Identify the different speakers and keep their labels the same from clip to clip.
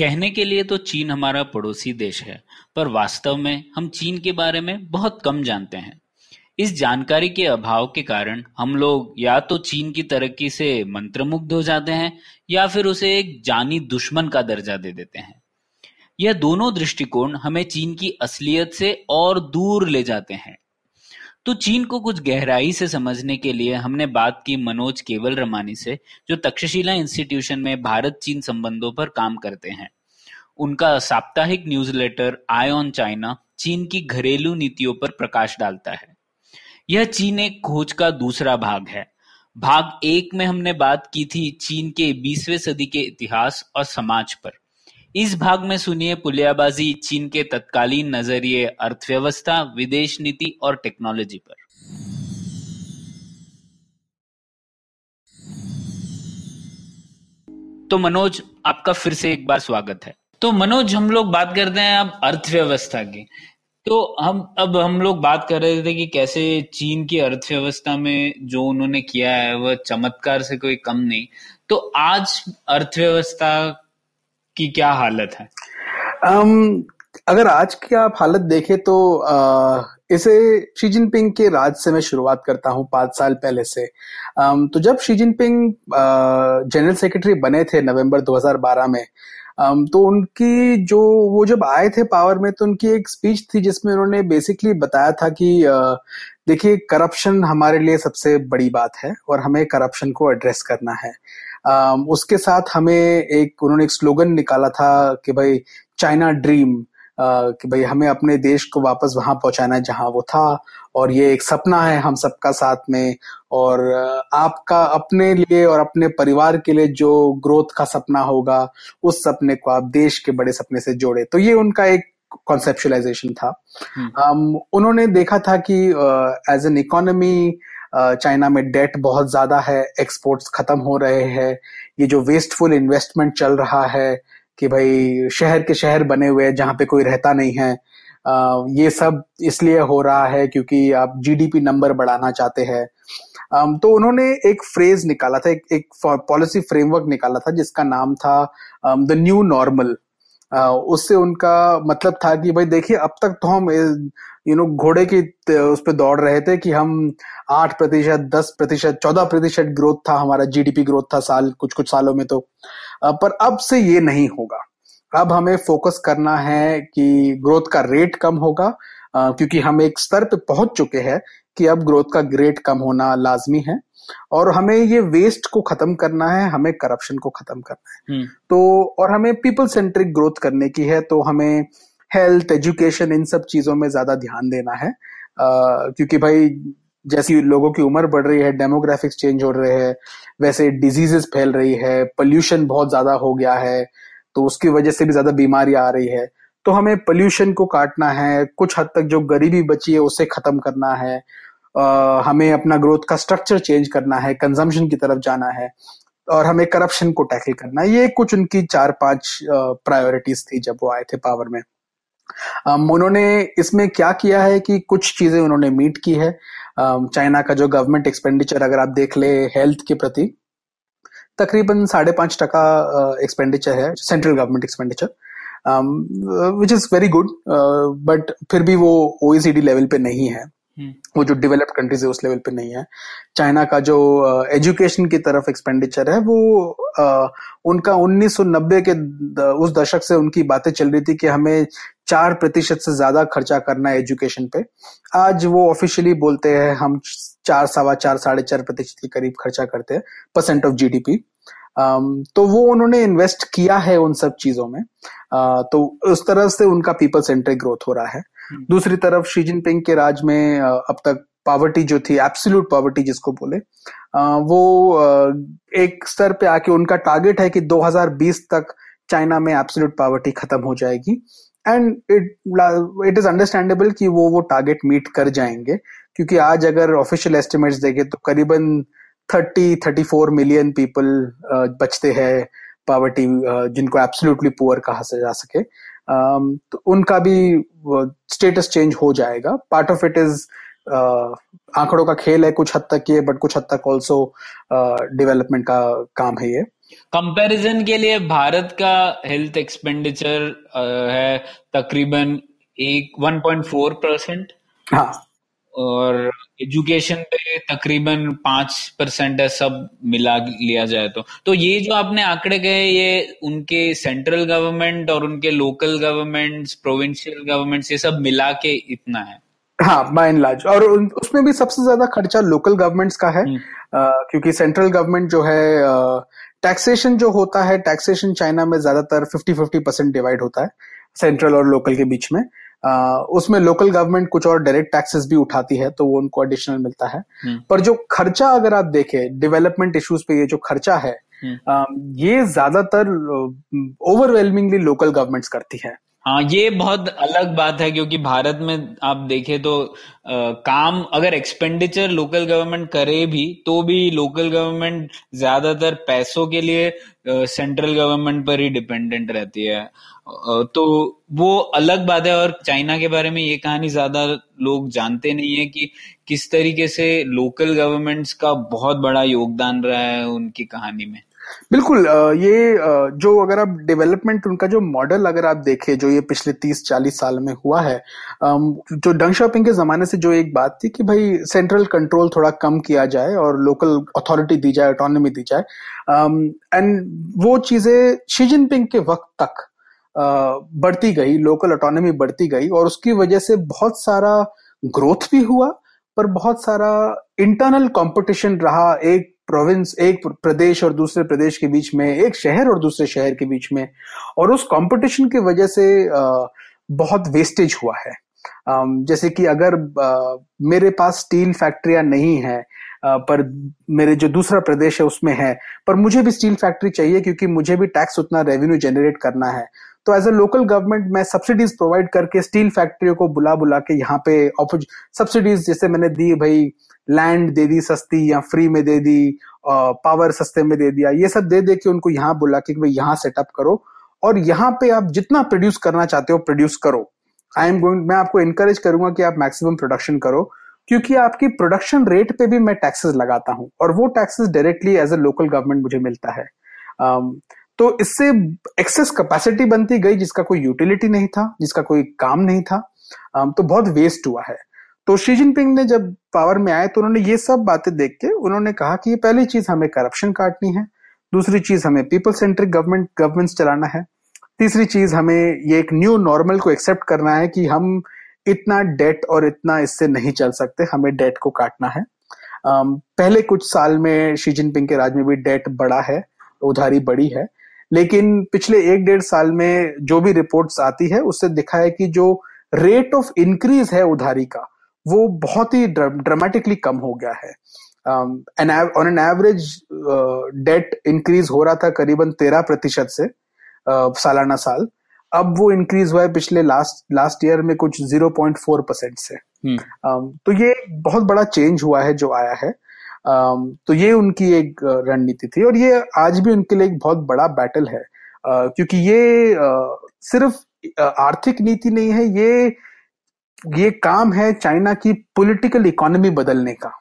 Speaker 1: कहने के लिए तो चीन हमारा पड़ोसी देश है, पर वास्तव में हम चीन के बारे में बहुत कम जानते हैं। इस जानकारी के अभाव के कारण हम लोग या तो चीन की तरक्की से मंत्रमुग्ध हो जाते हैं, या फिर उसे एक जानी दुश्मन का दर्जा दे देते हैं। यह दोनों दृष्टिकोण हमें चीन की असलियत से और दूर ले जाते हैं। तो चीन को कुछ गहराई से समझने के लिए हमने बात की मनोज केवल रमानी से, जो तक्षशिला इंस्टीट्यूशन में भारत चीन संबंधों पर काम करते हैं। उनका साप्ताहिक न्यूज़लेटर आई ऑन चाइना चीन की घरेलू नीतियों पर प्रकाश डालता है। यह चीन एक खोज का दूसरा भाग है। भाग एक में हमने बात की थी चीन के 20वें सदी के इतिहास और समाज पर। इस भाग में सुनिए पुलियाबाजी, चीन के तत्कालीन नज़रिए, अर्थव्यवस्था, विदेश नीति और टेक्नोलॉजी पर। तो मनोज, आपका फिर से एक बार स्वागत है। तो मनोज, हम लोग बात करते हैं अब अर्थव्यवस्था की। तो हम, अब हम लोग बात कर रहे थे कि कैसे चीन की अर्थव्यवस्था में जो उन्होंने किया है, वह चमत्कार से कोई कम नहीं। तो आज अर्थव्यवस्था की क्या हालत है?
Speaker 2: अम, अगर आज की आप हालत देखें तो अ, इसे शी जिनपिंग के राज से मैं शुरुआत करता हूँ पाँच साल पहले से। अम, तो जब शी जिनपिंग जनरल सेक्रेटरी बने थे नवंबर 2012 में अम, तो उनकी जो वो जब आए थे पावर में तो उनकी एक स्पीच थी जिसमें उन्होंने बेसिकली बताया था कि देखिए करप्शन हमारे लिए सबसे बड़ी बात है और हमें करप्शन को एड्रेस करना है। उसके साथ हमें एक उन्होंने एक स्लोगन निकाला था कि भाई चाइना ड्रीम कि भाई हमें अपने देश को वापस वहाँ पहुंचाना है जहाँ वो था और ये एक सपना है हम सबका साथ में। और आपका अपने लिए और अपने परिवार के लिए जो ग्रोथ का सपना होगा उस सपने को आप देश के बड़े सपने से जोड़े। तो ये उनका एक कॉन्सेप्चुलाइजेशन था। um, उन्होंने देखा था कि एज एन इकोनॉमी चाइना में डेट बहुत ज़्यादा है एक्सपोर्ट्स खत्म हो रहे हैं। ये जो वेस्टफुल इन्वेस्टमेंट चल रहा है कि भाई शहर के शहर बने हुए हैं जहाँ पे कोई रहता नहीं है ये सब इसलिए हो रहा है क्योंकि आप जीडीपी नंबर बढ़ाना चाहते हैं। तो उन्होंने एक फ्रेज निकाला था एक, पॉलिसी फ्रेमवर्क निकाला था जिसका नाम था द न्यू नॉर्मल उससे उनका मतलब था कि भाई देखिए, अब तक तो हम यू नो घोड़े की उस पे दौड़ रहे थे कि हम आठ प्रतिशत, दस प्रतिशत, चौदह प्रतिशत ग्रोथ था, हमारा जीडीपी ग्रोथ था साल कुछ कुछ सालों में तो। पर अब से ये नहीं होगा। अब हमें फोकस करना है कि ग्रोथ का रेट कम होगा क्योंकि हम एक स्तर पे पहुँच चुके हैं कि अब ग्रोथ का रेट कम होना लाजमी है और हमें ये वेस्ट को खत्म करना है हमें करप्शन को खत्म करना है।
Speaker 1: हम्म।
Speaker 2: तो और हमें पीपल सेंट्रिक ग्रोथ करने की है तो हमें हेल्थ एजुकेशन इन सब चीज़ों में ज़्यादा ध्यान देना है। अ, क्योंकि भाई जैसी लोगों की उम्र बढ़ रही है डेमोग्राफिक्स चेंज हो रहे हैं वैसे डिजीजेस फैल रही है पोल्यूशन बहुत ज़्यादा हो गया है तो उसकी वजह से भी ज़्यादा बीमारी आ रही है। तो हमें पोल्यूशन को काटना है कुछ हद तक जो गरीबी बची है उसे खत्म करना है अ, हमें अपना ग्रोथ का स्ट्रक्चर चेंज करना है कंजम्पशन की तरफ़ जाना है और हमें करप्शन को टैकल करना है। ये कुछ उनकी चार पाँच प्रायोरिटीज थी जब वो आए थे पावर में। उन्होंने इसमें क्या किया है कि कुछ चीज़ें उन्होंने मीट की है। चाइना का जो गवर्नमेंट एक्सपेंडिचर अगर आप देख ले हेल्थ के प्रति तकरीबन साढ़े पाँच टका एक्सपेंडिचर है central government expenditure which is very good but फिर भी वो ओईसीडी लेवल पे नहीं है।
Speaker 1: हम्म।
Speaker 2: वो जो डेवलप्ड कंट्रीज़ है उस लेवल पे नहीं है। चाइना का जो एजुकेशन की तरफ़ एक्सपेंडिचर है वो अ, उनका 1990 के द- उस दशक से उनकी बातें चल रही थी कि हमें चार प्रतिशत से ज़्यादा खर्चा करना है एजुकेशन पे। आज वो ऑफिशियली बोलते हैं हम चार सवा चार साढ़े चार प्रतिशत के करीब खर्चा करते हैं परसेंट ऑफ़ जीडीपी तो वो उन्होंने इन्वेस्ट किया है उन सब चीज़ों में। तो उस तरह से उनका पीपल सेंट्रिक ग्रोथ हो रहा है। दूसरी तरफ़ शी जिनपिंग के राज में अब तक पावर्टी जो थी एब्सोल्यूट पॉवर्टी जिसको बोले वो एक स्तर पे आके उनका टारगेट है कि 2020 तक चाइना में एब्सोल्यूट पॉवर्टी खत्म हो जाएगी। And it it is understandable कि वो वो टारगेट मीट कर जाएँगे। क्योंकि आज अगर ऑफिशियल एस्टिमेट्स देखें तो करीबन 30 34 मिलियन पीपल बचते हैं पावर्टी जिनको एब्सोल्युटली पुअर कहा जा सके। तो उनका भी स्टेटस चेंज हो जाएगा। पार्ट ऑफ़ इट इज़ आंकड़ों का खेल है कुछ हद तक ये बट कुछ हद तक ऑल्सो डेवलपमेंट का काम है ये।
Speaker 1: कंपैरिजन के लिए भारत का हेल्थ एक्सपेंडिचर है तकरीबन एक 1.4 परसेंट
Speaker 2: हाँ।
Speaker 1: और एजुकेशन पे तकरीबन पाँच परसेंट है सब मिला लिया जाए तो। तो ये जो आपने आंकड़े गए ये उनके सेंट्रल गवर्नमेंट और उनके लोकल गवर्नमेंट्स प्रोविंशियल गवर्नमेंट्स ये सब मिला के इतना है?
Speaker 2: हाँ बाय लार्ज और उसमें भी सबसे ज़्यादा खर्चा लोकल गवर्नमेंट्स का है आ, हम्म। क्योंकि सेंट्रल गवर्नमेंट जो है टैक्सेशन जो होता है टैक्सेशन चाइना में ज़्यादातर फिफ्टी फिफ्टी परसेंट डिवाइड होता है सेंट्रल और लोकल के बीच में। उसमें लोकल गवर्नमेंट कुछ और डायरेक्ट टैक्सेस भी उठाती है तो वो उनको एडिशनल मिलता है हम्म। पर जो खर्चा अगर आप देखें डेवलपमेंट इश्यूज़ पे ये जो खर्चा है हम्म। ये ज़्यादातर ओवरवेलमिंगली लोकल गवर्नमेंट्स करती है
Speaker 1: हाँ ये बहुत अलग बात है क्योंकि भारत में आप देखें तो आ, काम अगर एक्सपेंडिचर लोकल गवर्नमेंट करे भी तो भी लोकल गवर्नमेंट ज़्यादातर पैसों के लिए सेंट्रल गवर्नमेंट पर ही डिपेंडेंट रहती है। तो वो अलग बात है और चाइना के बारे में ये कहानी ज़्यादा लोग जानते नहीं है कि किस तरीके से लोकल गवर्नमेंट्स का बहुत बड़ा योगदान रहा है उनकी कहानी में।
Speaker 2: बिल्कुल ये जो अगर आप डेवलपमेंट उनका जो मॉडल अगर आप देखें, जो ये पिछले तीस चालीस साल में हुआ है जो डंग शॉपिंग के जमाने से जो एक बात थी कि भाई सेंट्रल कंट्रोल थोड़ा कम किया जाए और लोकल अथॉरिटी दी जाए ऑटोनॉमी दी जाए एंड वो चीज़ें शी जिनपिंग के वक्त तक बढ़ती गई लोकल ऑटोनॉमी बढ़ती गई और उसकी वजह से बहुत सारा ग्रोथ भी हुआ, पर बहुत सारा इंटरनल कंपटीशन रहा, एक प्रोविंस एक प्रदेश और दूसरे प्रदेश के बीच में, एक शहर और दूसरे शहर के बीच में, और उस कंपटीशन की वजह से बहुत वेस्टेज हुआ है। जैसे कि अगर मेरे पास स्टील फैक्ट्रियाँ नहीं है पर मेरे जो दूसरा प्रदेश है उसमें है, पर मुझे भी स्टील फैक्ट्री चाहिए क्योंकि मुझे भी टैक्स उतना रेवेन्यू जनरेट करना है तो एज अ लोकल गवर्नमेंट मैं सब्सिडीज प्रोवाइड करके स्टील फैक्ट्रियों को बुला बुला के यहाँ पे सब्सिडीज जैसे मैंने दी, भाई लैंड दे दी सस्ती या फ्री में दे दी पावर सस्ते में दे दिया ये सब दे दे के उनको यहाँ बोला कि भाई यहाँ सेटअप करो और यहाँ पे आप जितना प्रोड्यूस करना चाहते हो प्रोड्यूस करो। आई एम गोइंग मैं आपको इनकरेज करूँगा कि आप मैक्सिमम प्रोडक्शन करो क्योंकि आपकी प्रोडक्शन रेट पे भी मैं टैक्सेस लगाता हूँ और वो taxes directly as a local government मुझे मिलता है। Um, तो इससे एक्सेस कैपेसिटी बनती गई जिसका कोई यूटिलिटी नहीं था जिसका कोई काम नहीं था। Um, तो बहुत वेस्ट हुआ है। तो शी जिनपिंग ने जब पावर में आए तो उन्होंने ये सब बातें देख के उन्होंने कहा कि पहली चीज़ हमें करप्शन काटनी है, दूसरी चीज़ हमें पीपल सेंट्रिक गवर्नमेंट गवर्नेंस चलाना है, तीसरी चीज़ हमें ये एक न्यू नॉर्मल को एक्सेप्ट करना है कि हम इतना डेट और इतना इससे नहीं चल सकते, हमें डेट को काटना है। पहले कुछ साल में शी जिनपिंग के राज में भी डेट बड़ा है, उधारी बड़ी है, लेकिन पिछले एक डेढ़ साल में जो भी रिपोर्ट्स आती है, उससे दिखा है कि जो रेट ऑफ़ इंक्रीज है उधारी का वो बहुत ही ड्रामेटिकली कम हो गया है। On an average debt increase हो रहा था करीबन तेरह प्रतिशत से uh, सालाना साल। अब वो इंक्रीज हुआ है पिछले लास्ट लास्ट ईयर में कुछ 0.4 परसेंट से। um, तो ये बहुत बड़ा चेंज हुआ है जो आया है। Um, तो ये उनकी एक रणनीति थी और ये आज भी उनके लिए एक बहुत बड़ा बैटल है। Uh, क्योंकि ये uh, सिर्फ़ आर्थिक नीति नहीं है ये ये काम है चाइना की पॉलिटिकल इकोनॉमी बदलने का।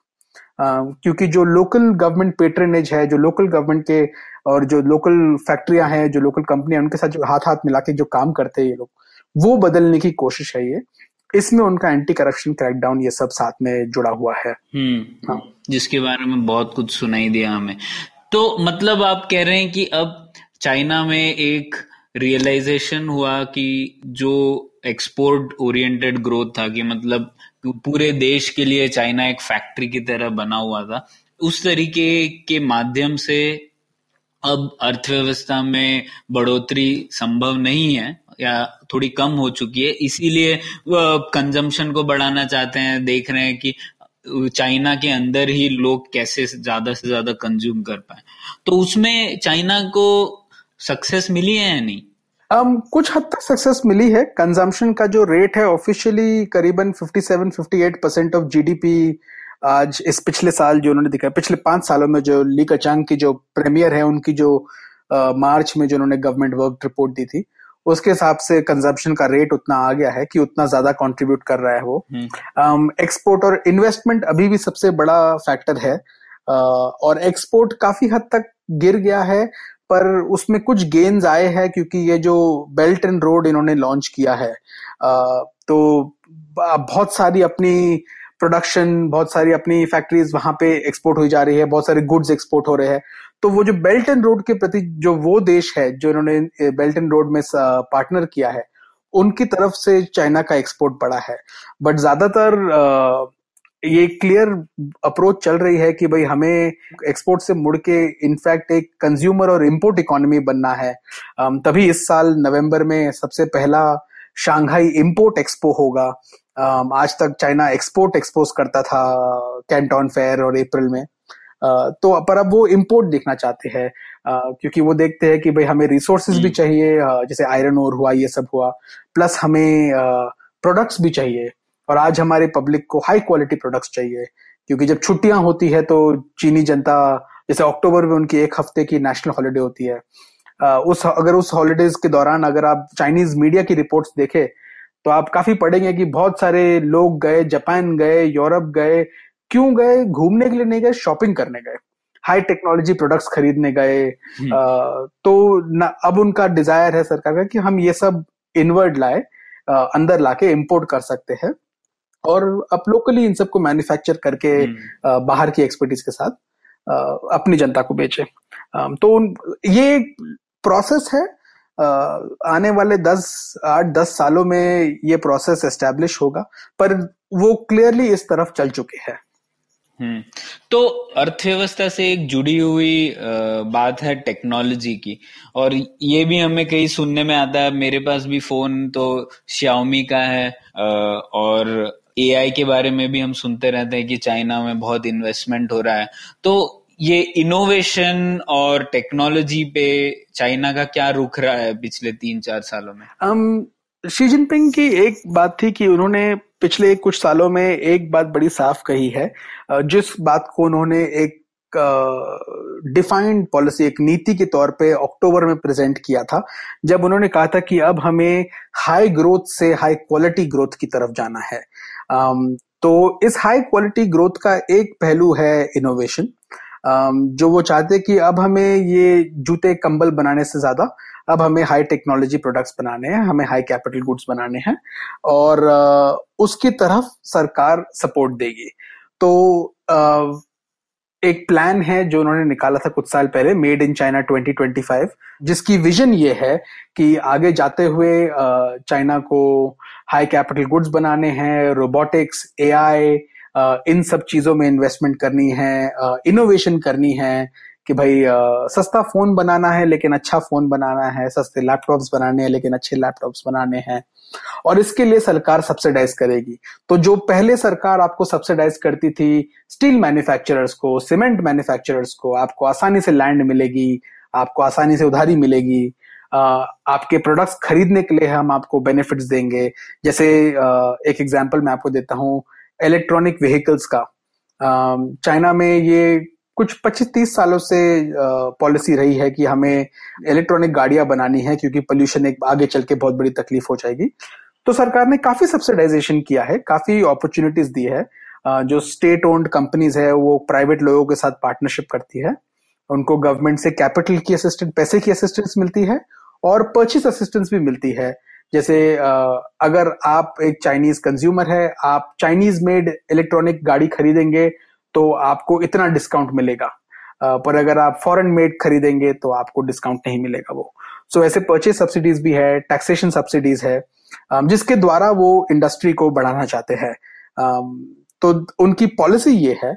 Speaker 2: Uh, क्योंकि जो लोकल गवर्नमेंट पेट्रनेज है जो लोकल गवर्नमेंट के और जो लोकल फैक्ट्रियाँ हैं जो लोकल कंपनियाँ उनके साथ जो हाथ हाथ मिला के जो काम करते हैं ये लोग वो बदलने की कोशिश है ये। इसमें उनका एंटी करप्शन क्रैकडाउन ये सब साथ में जुड़ा हुआ है।
Speaker 1: हम्म हाँ. जिसके बारे में बहुत कुछ सुनाई दिया हमें। तो मतलब आप कह रहे हैं कि अब चाइना में एक रियलाइजेशन हुआ कि जो एक्सपोर्ट ओरिएंटेड ग्रोथ था कि मतलब पूरे देश के लिए चाइना एक फैक्ट्री की तरह बना हुआ था। उस तरीके के माध्यम से अब अर्थव्यवस्था में बढ़ोतरी संभव नहीं है या थोड़ी कम हो चुकी है। इसीलिए कंजम्पशन को बढ़ाना चाहते हैं, देख रहे हैं कि चाइना के अंदर ही लोग कैसे ज़्यादा से ज़्यादा कंज्यूम कर पाए। तो उसमें चाइना को सक्सेस मिली है या नहीं?
Speaker 2: Um, कुछ हद तक सक्सेस मिली है। कंजम्पशन का जो रेट है ऑफिशियली करीबन 57-58 परसेंट ऑफ़ जीडीपी आज इस पिछले साल जो उन्होंने दिखाया पिछले पाँच सालों में जो ली कचांग की जो प्रीमियर है उनकी जो मार्च में जो उन्होंने गवर्नमेंट वर्क रिपोर्ट दी थी उसके हिसाब से कंजम्पशन का रेट उतना आ गया है कि उतना ज़्यादा कंट्रीब्यूट कर रहा है वो। एक्सपोर्ट हम्म। um, और इन्वेस्टमेंट अभी भी सबसे बड़ा फैक्टर है। Uh, और एक्सपोर्ट काफ़ी हद तक गिर गया है। पर उसमें कुछ गेन्स आए हैं क्योंकि ये जो बेल्ट एंड रोड इन्होंने लॉन्च किया है। तो बहुत सारी अपनी प्रोडक्शन बहुत सारी अपनी फैक्ट्रीज वहाँ पे एक्सपोर्ट हुई जा रही है, बहुत सारे गुड्स एक्सपोर्ट हो रहे हैं। तो वो जो बेल्ट एंड रोड के प्रति जो वो देश है, जो इन्होंने बेल्ट एंड रोड में पार्टनर किया है, उनकी तरफ़ से चाइना का एक्सपोर्ट बढ़ा है। बट ज़्यादातर ये क्लियर अप्रोच चल रही है कि भाई हमें एक्सपोर्ट से मुड़ के इनफैक्ट एक कंज्यूमर और इंपोर्ट इकोनॉमी बनना है। तभी इस साल नवंबर में सबसे पहला शांघाई इंपोर्ट एक्सपो होगा। आज तक चाइना एक्सपोर्ट एक्सपोज करता था कैंटोन फेयर और अप्रैल में। तो पर अब वो इम्पोर्ट देखना चाहते हैं। क्योंकि वो देखते हैं कि भाई हमें रिसोर्सेज भी हम्म। चाहिए जैसे आयरन और हुआ ये सब हुआ। प्लस हमें प्रोडक्ट्स भी चाहिए। और आज हमारे पब्लिक को हाई क्वालिटी प्रोडक्ट्स चाहिए। क्योंकि जब छुट्टियाँ होती है तो चीनी जनता जैसे अक्टूबर में उनकी एक हफ़्ते की नेशनल हॉलीडे होती है। उस अगर उस हॉलीडेज के दौरान अगर आप चाइनीज़ मीडिया की रिपोर्ट्स देखें तो आप काफ़ी पढ़ेंगे कि बहुत सारे लोग गए जापान गए यूरोप गए क्यों गए घूमने के लिए नहीं गए शॉपिंग करने गए। हाई टेक्नोलॉजी प्रोडक्ट्स खरीदने गए। हम्म। तो न, अब उनका डिज़ायर है सरकार का कि हम ये सब इनवर्ड लाए अंदर लाके इंपोर्ट कर सकते हैं। और अब लोकली इन सबको मैन्युफैक्चर करके हम्म। बाहर की एक्सपर्टीज के साथ अपनी जनता को बेचे। तो ये प्रोसेस है। आने वाले दस आठ दस सालों में ये प्रोसेस एस्टेब्लिश होगा पर वो क्लियरली इस तरफ़ चल चुके हैं।
Speaker 1: हम्म। तो अर्थव्यवस्था से एक जुड़ी हुई बात है टेक्नोलॉजी की। और ये भी हमें कहीं सुनने में आता है मेरे पास भी फ़ोन तो श्याओमी का है और एआई के बारे में भी हम सुनते रहते हैं कि चाइना में बहुत इन्वेस्टमेंट हो रहा है। तो ये इनोवेशन और टेक्नोलॉजी पे चाइना का क्या रुख रहा है पिछले तीन चार सालों में?
Speaker 2: um, शी जिनपिंग की एक बात थी कि उन्होंने पिछले कुछ सालों में एक बात बड़ी साफ़ कही है। जिस बात को उन्होंने एक डिफाइंड uh, पॉलिसी एक नीति के तौर पे अक्टूबर में प्रेजेंट किया था जब उन्होंने कहा था कि अब हमें हाई ग्रोथ से हाई क्वालिटी ग्रोथ की तरफ़ जाना है। तो इस हाई क्वालिटी ग्रोथ का एक पहलू है इनोवेशन जो वो चाहते कि अब हमें ये जूते कंबल बनाने से ज़्यादा, अब हमें हाई टेक्नोलॉजी प्रोडक्ट्स बनाने हैं, हमें हाई कैपिटल गुड्स बनाने हैं और उसकी तरफ़ सरकार सपोर्ट देगी. तो एक प्लान है जो उन्होंने निकाला था कुछ साल पहले मेड इन चाइना 2025 जिसकी विजन ये है कि आगे जाते हुए चाइना को हाई कैपिटल गुड्स बनाने हैं रोबोटिक्स एआई इन सब चीज़ों में इन्वेस्टमेंट करनी है इनोवेशन करनी है कि भाई आ, सस्ता फ़ोन बनाना है लेकिन अच्छा फ़ोन बनाना है सस्ते लैपटॉप्स बनाने हैं लेकिन अच्छे लैपटॉप्स बनाने हैं। और इसके लिए सरकार सब्सिडाइज करेगी। तो जो पहले सरकार आपको सब्सिडाइज करती थी स्टील मैन्युफैक्चरर्स को सीमेंट मैन्युफैक्चरर्स को आपको आसानी से लैंड मिलेगी आपको आसानी से उधारी मिलेगी। आपके प्रोडक्ट्स खरीदने के लिए हम आपको बेनिफिट्स देंगे। जैसे एक एग्जांपल मैं आपको देता हूँ इलेक्ट्रॉनिक व्हीकल्स का। चाइना में ये कुछ 25-30 सालों से पॉलिसी रही है कि हमें इलेक्ट्रॉनिक गाड़ियाँ बनानी है क्योंकि पोल्यूशन एक आगे चल के बहुत बड़ी तकलीफ़ हो जाएगी। तो सरकार ने काफ़ी सब्सिडाइजेशन किया है, काफ़ी अपॉर्चुनिटीज़ दी है। जो स्टेट ओन्ड कंपनीज़ है, वो प्राइवेट लोगों के साथ पार्टनरशिप करती है। उनको गवर्नमेंट से कैपिटल की असिस्टेंस पैसे की असिस्टेंस मिलती है और परचेस असिस्टेंस भी मिलती है। जैसे अगर आप एक चाइनीज़ कंज्यूमर है, आप चाइनीज़ मेड इलेक्ट्रॉनिक गाड़ी खरीदेंगे तो आपको इतना डिस्काउंट मिलेगा। पर अगर आप फॉरेन मेड खरीदेंगे तो आपको डिस्काउंट नहीं मिलेगा वो। सो so, ऐसे परचेज सब्सिडीज भी है टैक्सेशन सब्सिडीज है जिसके द्वारा वो इंडस्ट्री को बढ़ाना चाहते हैं। तो उनकी पॉलिसी ये है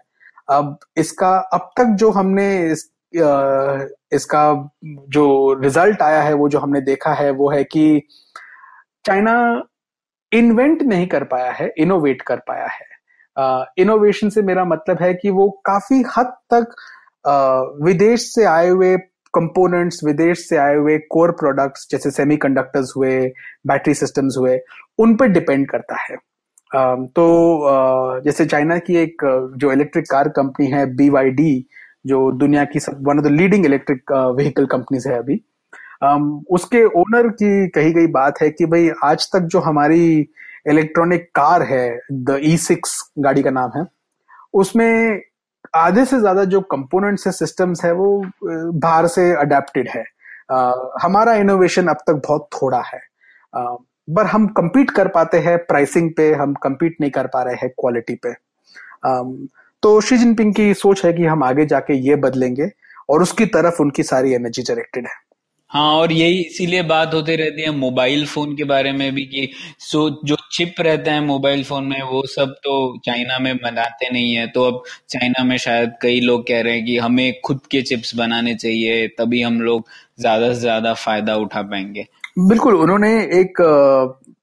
Speaker 2: अब इसका अब तक जो हमने इस, इसका जो रिज़ल्ट आया है वो जो हमने देखा है वो है कि चाइना इन्वेंट नहीं कर पाया है इनोवेट कर पाया है। इनोवेशन से मेरा मतलब है कि वो काफ़ी हद तक विदेश से आए हुए कंपोनेंट्स विदेश से आए हुए कोर प्रोडक्ट्स जैसे सेमीकंडक्टर्स हुए बैटरी सिस्टम्स हुए, उन पर डिपेंड करता है। तो जैसे चाइना की एक, जो इलेक्ट्रिक कार कंपनी है बी जो दुनिया की one of the leading electric vehicle companies है अभी उसके ओनर की कही गई बात है कि भाई आज तक जो हमारी इलेक्ट्रॉनिक कार है द ई सिक्स गाड़ी का नाम है। उसमें आधे से ज़्यादा जो कंपोनेंट्स है सिस्टम्स है वो बाहर से अडेप्टेड है। आ, हमारा इनोवेशन अब तक बहुत थोड़ा है। पर हम compete कर पाते हैं प्राइसिंग पे हम compete नहीं कर पा रहे हैं क्वालिटी पे। आ, तो शी जिनपिंग की सोच है कि हम आगे जाके ये बदलेंगे और उसकी तरफ़ उनकी सारी एनर्जी डायरेक्टेड है।
Speaker 1: हाँ और यही इसीलिए बात होती रहती है मोबाइल फ़ोन के बारे में भी कि सो, जो चिप रहते हैं मोबाइल फ़ोन में, वो सब तो चाइना में बनाते नहीं है। तो अब चाइना में शायद कई लोग कह रहे हैं कि हमें खुद के चिप्स बनाने चाहिए, तभी हम लोग ज़्यादा से ज़्यादा फ़ायदा उठा पाएँगे।
Speaker 2: बिल्कुल, उन्होंने एक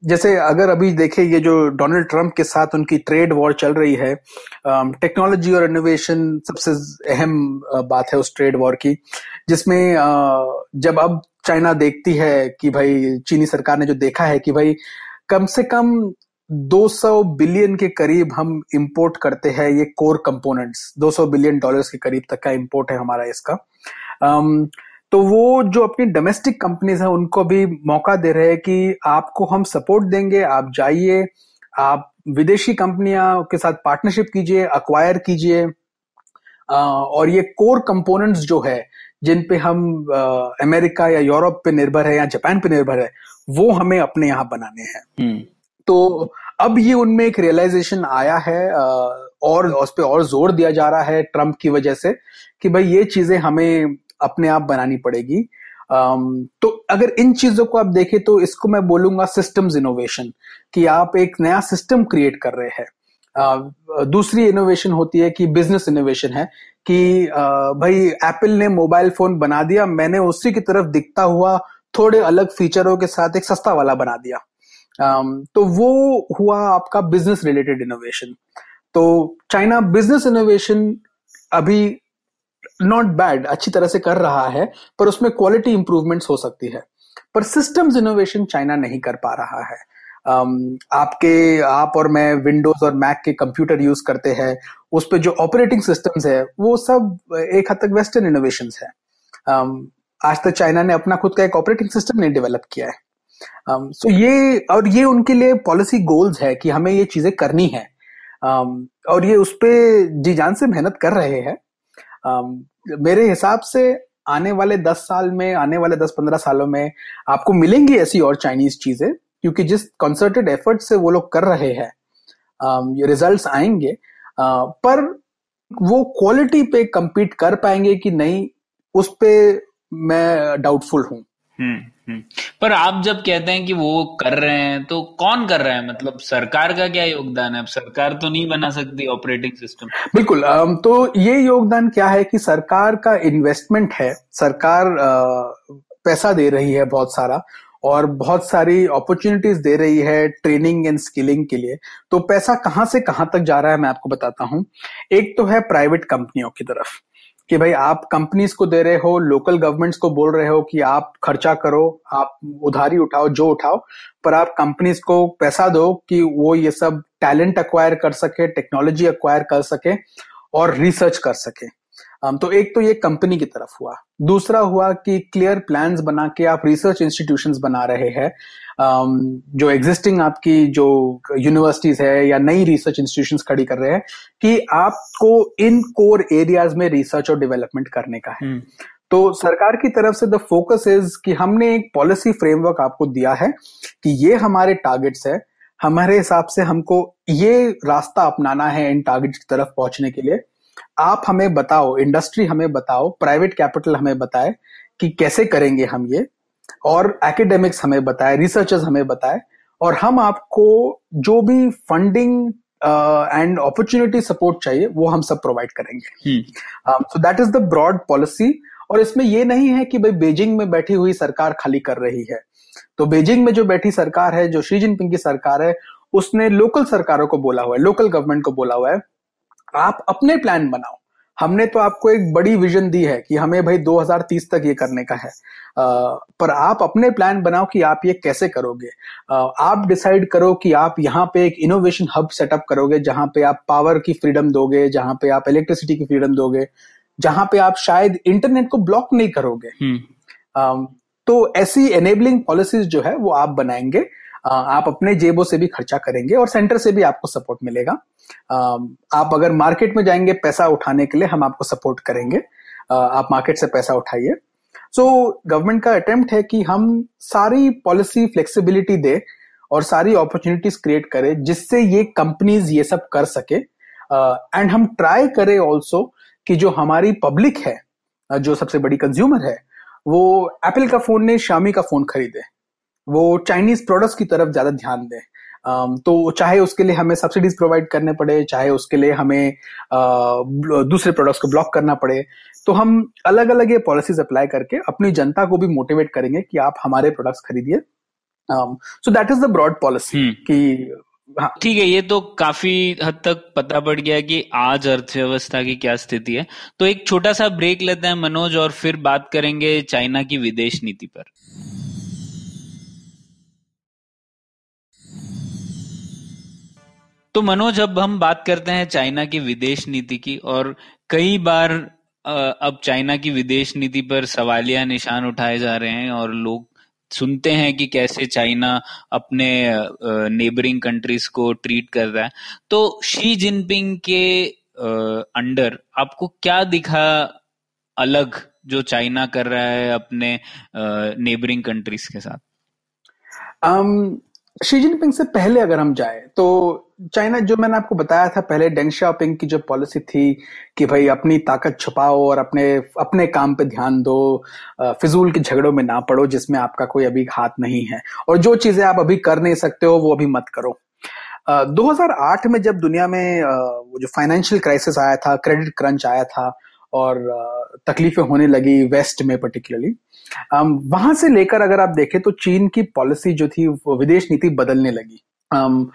Speaker 2: जैसे अगर अभी देखे ये जो डोनाल्ड ट्रंप के साथ उनकी ट्रेड वॉर चल रही है टेक्नोलॉजी और इनोवेशन सबसे अहम बात है उस ट्रेड वॉर की, जिसमें जब अब चाइना देखती है कि भाई चीनी सरकार ने जो देखा है कि भाई कम से कम 200 बिलियन के करीब हम इंपोर्ट करते हैं ये कोर कंपोनेंट्स 200 बिलियन डॉलर्स के करीब तक का इंपोर्ट है हमारा इसका। तो वो जो अपनी डोमेस्टिक कंपनीज़ है उनको भी मौका दे रहे हैं कि आपको हम सपोर्ट देंगे आप जाइए आप विदेशी कंपनियाँ के साथ पार्टनरशिप कीजिए अक्वायर कीजिए और ये कोर कंपोनेंट्स जो है जिन पे हम अमेरिका या यूरोप पे निर्भर है या जापान पे निर्भर है वो हमें अपने यहाँ बनाने हैं हम्म। तो अब ये उनमें एक रियलाइजेशन आया है और उस पर और ज़ोर दिया जा रहा है ट्रंप की वजह से कि भाई ये चीज़ें हमें अपने आप बनानी पड़ेगी। um, तो अगर इन चीज़ों को आप देखें तो इसको मैं बोलूँगा सिस्टम्स इनोवेशन कि आप एक नया सिस्टम क्रिएट कर रहे हैं। uh, दूसरी इनोवेशन होती है कि बिज़नेस इनोवेशन है कि uh, भाई एप्पल ने मोबाइल फ़ोन बना दिया मैंने उसी की तरफ़ दिखता हुआ थोड़े अलग फीचरों के साथ एक सस्ता वाला बना दिया। um, तो वो हुआ आपका बिज़नेस रिलेटेड इनोवेशन तो चाइना बिज़नेस इनोवेशन अभी नॉट बैड अच्छी तरह से कर रहा है पर उसमें क्वालिटी इंप्रूवमेंट्स हो सकती है। पर सिस्टम्स इनोवेशन चाइना नहीं कर पा रहा है। um, आपके आप और मैं विंडोज़ और मैक के कंप्यूटर यूज़ करते हैं उस पर जो ऑपरेटिंग सिस्टम्स है वो सब एक हद तक वेस्टर्न इनोवेशन है। um, आज तक चाइना ने अपना खुद का एक ऑपरेटिंग सिस्टम नहीं डेवलप किया है। सो um, so ये और ये उनके लिए पॉलिसी गोल्स है कि हमें ये चीज़ें करनी है। um, और ये उस पर जी जान से मेहनत कर रहे हैं। मेरे हिसाब से आने वाले दस साल में, आने वाले दस पंद्रह सालों में आपको मिलेंगी ऐसी और चाइनीज़ चीज़ें, क्योंकि जिस कंसर्टेड एफर्ट से वो लोग कर रहे हैं ये रिजल्ट्स आएँगे पर वो क्वालिटी पे कम्पीट कर पाएँगे कि नहीं, उस पर मैं डाउटफुल हूँ।
Speaker 1: हम्म, हम्म। पर आप जब कहते हैं कि वो कर रहे हैं तो कौन कर रहा है? मतलब सरकार का क्या योगदान है? अब सरकार तो नहीं बना सकती ऑपरेटिंग सिस्टम
Speaker 2: बिल्कुल तो ये योगदान क्या है कि सरकार का इन्वेस्टमेंट है। सरकार पैसा दे रही है बहुत सारा और बहुत सारी अपॉर्चुनिटीज़ दे रही है ट्रेनिंग एंड स्किलिंग के लिए। तो पैसा कहाँ से कहाँ तक जा रहा है मैं आपको बताता हूँ। एक तो है प्राइवेट कंपनियों की तरफ़। कि भाई आप कंपनीज़ को दे रहे हो लोकल गवर्नमेंट्स को बोल रहे हो कि आप खर्चा करो, आप उधारी उठाओ, जो उठाओ, पर आप कंपनीज़ को पैसा दो कि वो ये सब टैलेंट अक्वायर कर सके टेक्नोलॉजी अक्वायर कर सके और रिसर्च कर सके। तो एक तो ये कंपनी की तरफ़ हुआ। दूसरा हुआ कि क्लियर प्लान्स बना के आप रिसर्च इंस्टीट्यूशंस बना रहे हैं। जो एग्जिस्टिंग आपकी जो यूनिवर्सिटीज है या नई रिसर्च इंस्टीट्यूशंस खड़ी कर रहे हैं कि आपको इन कोर एरियाज़ में रिसर्च और डेवलपमेंट करने का है। हम्म। तो सरकार की तरफ़ से द फोकस इज़ कि हमने एक पॉलिसी फ्रेमवर्क आपको दिया है कि ये हमारे टारगेट्स है हमारे हिसाब से हमको ये रास्ता अपनाना है इन टारगेट्स की तरफ़ पहुँचने के लिए। आप हमें बताओ इंडस्ट्री हमें बताओ प्राइवेट कैपिटल हमें बताए कि कैसे करेंगे हम ये। और एकेडमिक्स हमें बताए रिसर्चर्स हमें बताए और हम आपको जो भी फंडिंग एंड अपॉर्चुनिटी सपोर्ट चाहिए वो हम सब प्रोवाइड करेंगे। So that is the broad policy और इसमें ये नहीं है कि भाई बेजिंग में बैठी हुई सरकार खाली कर रही है। तो बेजिंग में जो बैठी सरकार है जो शी जिनपिंग की सरकार है उसने लोकल सरकारों को बोला हुआ है लोकल गवर्नमेंट को बोला हुआ है आप अपने प्लान बनाओ। हमने तो आपको एक बड़ी विजन दी है कि हमें भाई 2030 तक ये करने का है। आ, पर आप अपने प्लान बनाओ कि आप ये कैसे करोगे। आ, आप डिसाइड करो कि आप यहाँ पे एक इनोवेशन हब सेटअप करोगे जहाँ पे आप पावर की फ्रीडम दोगे जहाँ पे आप इलेक्ट्रिसिटी की फ्रीडम दोगे जहाँ पे आप शायद इंटरनेट को ब्लॉक नहीं करोगे। आ, तो ऐसी एनेबलिंग पॉलिसीज़ जो है, वो आप बनाएँगे। आप अपने जेबों से भी खर्चा करेंगे और सेंटर से भी आपको सपोर्ट मिलेगा। आप अगर मार्केट में जाएँगे पैसा उठाने के लिए, हम आपको सपोर्ट करेंगे। आप मार्केट से पैसा उठाइए। सो गवर्नमेंट का अटेम्प्ट है कि हम सारी पॉलिसी फ्लेक्सिबिलिटी दे और सारी अपॉर्चुनिटीज़ क्रिएट करें, जिससे ये कंपनीज़ ये सब कर सके। एंड हम ट्राई करें ऑल्सो कि जो हमारी पब्लिक है, जो सबसे बड़ी कंज्यूमर है वो एप्पल का फ़ोन ने शामी का फ़ोन खरीदे। वो चाइनीज़ प्रोडक्ट्स की तरफ़ ज़्यादा ध्यान दें। तो चाहे उसके लिए हमें सब्सिडीज प्रोवाइड करने पड़े चाहे उसके लिए हमें दूसरे प्रोडक्ट्स को ब्लॉक करना पड़े तो हम अलग अलग ये पॉलिसीज़ अप्लाई करके अपनी जनता को भी मोटिवेट करेंगे कि आप हमारे प्रोडक्ट्स खरीदिए। So that is the broad policy कि
Speaker 1: हाँ। ठीक है, ये तो काफ़ी हद तक पता पड़ गया कि आज अर्थव्यवस्था की क्या स्थिति है। तो एक छोटा सा ब्रेक लेते हैं मनोज और फिर बात करेंगे चाइना की विदेश नीति पर। तो मनोज, अब हम बात करते हैं चाइना की विदेश नीति की और कई बार अब चाइना की विदेश नीति पर सवालिया निशान उठाए जा रहे हैं और लोग सुनते हैं कि कैसे चाइना अपने नेबरिंग कंट्रीज़ को ट्रीट कर रहा है। तो शी जिनपिंग के अंडर आपको क्या दिखा अलग जो चाइना कर रहा है अपने नेबरिंग कंट्रीज़ के साथ?
Speaker 2: um, शी जिनपिंग से पहले अगर हम जाए तो चाइना जो मैंने आपको बताया था पहले डेंग शाओपिंग की जो पॉलिसी थी कि भाई अपनी ताकत छुपाओ और अपने अपने काम पे ध्यान दो फिजूल के झगड़ों में ना पड़ो जिसमें आपका कोई अभी हाथ नहीं है। और जो चीज़ें आप अभी कर नहीं सकते हो वो अभी मत करो। uh, 2008 में जब दुनिया में वो जो फाइनेंशियल क्राइसिस आया था क्रेडिट क्रंच आया था और तकलीफें होने लगी वेस्ट में पर्टिकुलरली वहाँ से लेकर अगर आप देखें तो चीन की पॉलिसी जो थी विदेश नीति बदलने लगी। Um,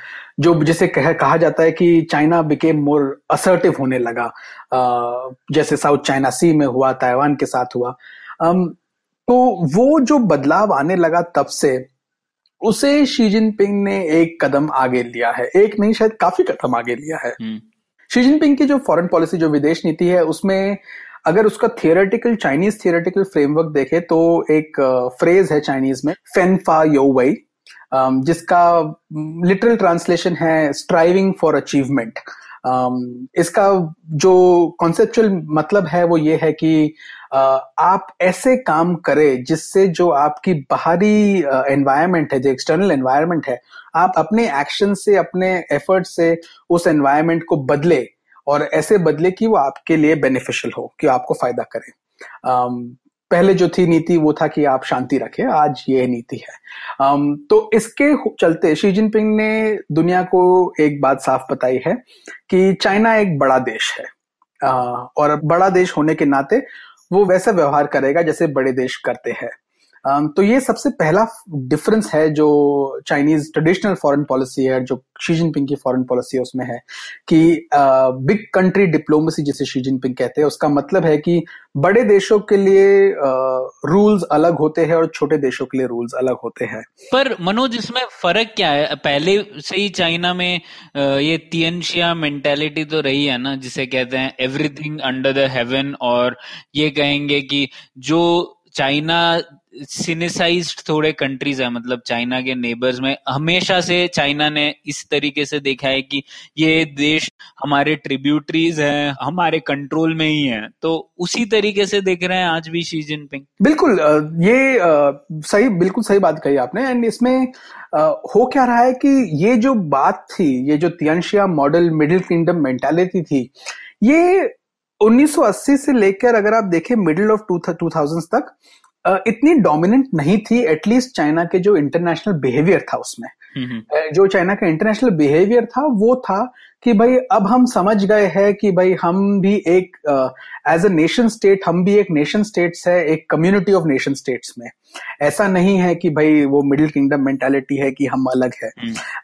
Speaker 2: जो जैसे कह, कहा जाता है कि चाइना बिकेम मोर असर्टिव होने लगा। Uh, जैसे साउथ चाइना सी में हुआ ताइवान के साथ हुआ। Um, तो वो जो बदलाव आने लगा तब से उसे शी जिनपिंग ने एक कदम आगे लिया है। एक नहीं शायद काफ़ी कदम आगे लिया है। हम्म। शी जिनपिंग की जो फॉरेन पॉलिसी जो विदेश नीति है उसमें अगर उसका थियोरेटिकल चाइनीज़ थियोरेटिकल फ्रेमवर्क देखे तो एक फ्रेज है चाइनीज़ में फेनफा यो वई जिसका लिटरल ट्रांसलेशन है स्ट्राइविंग फॉर अचीवमेंट इसका जो कॉन्सेप्चुअल मतलब है वो ये है कि आप ऐसे काम करें जिससे जो आपकी बाहरी एनवायरमेंट है, जो एक्सटर्नल एनवायरमेंट है, आप अपने एक्शन से, अपने एफर्ट से उस एनवायरमेंट को बदले और ऐसे बदले कि वो आपके लिए बेनिफिशियल हो, कि आपको फ़ायदा करे। पहले जो थी नीति, वो था कि आप शांति रखें, आज ये नीति है। तो इसके चलते शी जिनपिंग ने दुनिया को एक बात साफ़ बताई है कि चाइना एक बड़ा देश है। और बड़ा देश होने के नाते वो वैसा व्यवहार करेगा जैसे बड़े देश करते हैं। तो ये सबसे पहला डिफरेंस है जो चाइनीज़ ट्रेडिशनल फॉरेन पॉलिसी है, जो शी जिनपिंग की फॉरेन पॉलिसी है, उसमें है कि बिग कंट्री डिप्लोमेसी जिसे शी जिनपिंग कहते हैं, उसका मतलब है कि बड़े देशों के लिए रूल्स अलग होते हैं और छोटे देशों के लिए रूल्स अलग होते हैं।
Speaker 1: पर मनोज, इसमें फ़र्क क्या है? पहले से ही चाइना में ये तियनशिया मेंटेलिटी तो रही है ना, जिसे कहते हैं एवरीथिंग अंडर द हेवन और ये कहेंगे कि जो चाइना सिनेसाइज थोड़े कंट्रीज़ है मतलब चाइना के नेबर्स में हमेशा से चाइना ने इस तरीके से देखा है कि ये देश हमारे ट्रिब्यूटरीज हैं, हमारे कंट्रोल में ही है। तो उसी तरीके से देख रहे हैं आज भी शी जिनपिंग
Speaker 2: बिल्कुल ये सही, बिल्कुल सही बात कही आपने। एंड इसमें हो क्या रहा है कि ये जो बात थी, ये जो Tianxia model middle kingdom mentality थी, ये 1980 से लेकर अगर आप देखें मिडिल ऑफ़ टू थाउज़ेंड तक इतनी डोमिनेंट नहीं थी एटलीस्ट चाइना के जो इंटरनेशनल बिहेवियर था उसमें। जो चाइना का इंटरनेशनल बिहेवियर था वो था कि भाई अब हम समझ गए हैं कि भाई हम भी एक एज अ नेशन स्टेट हम भी एक नेशन स्टेट्स है एक कम्युनिटी ऑफ़ नेशन स्टेट्स में। ऐसा नहीं है कि भाई वो मिडिल किंगडम मेंटालिटी है कि हम अलग है।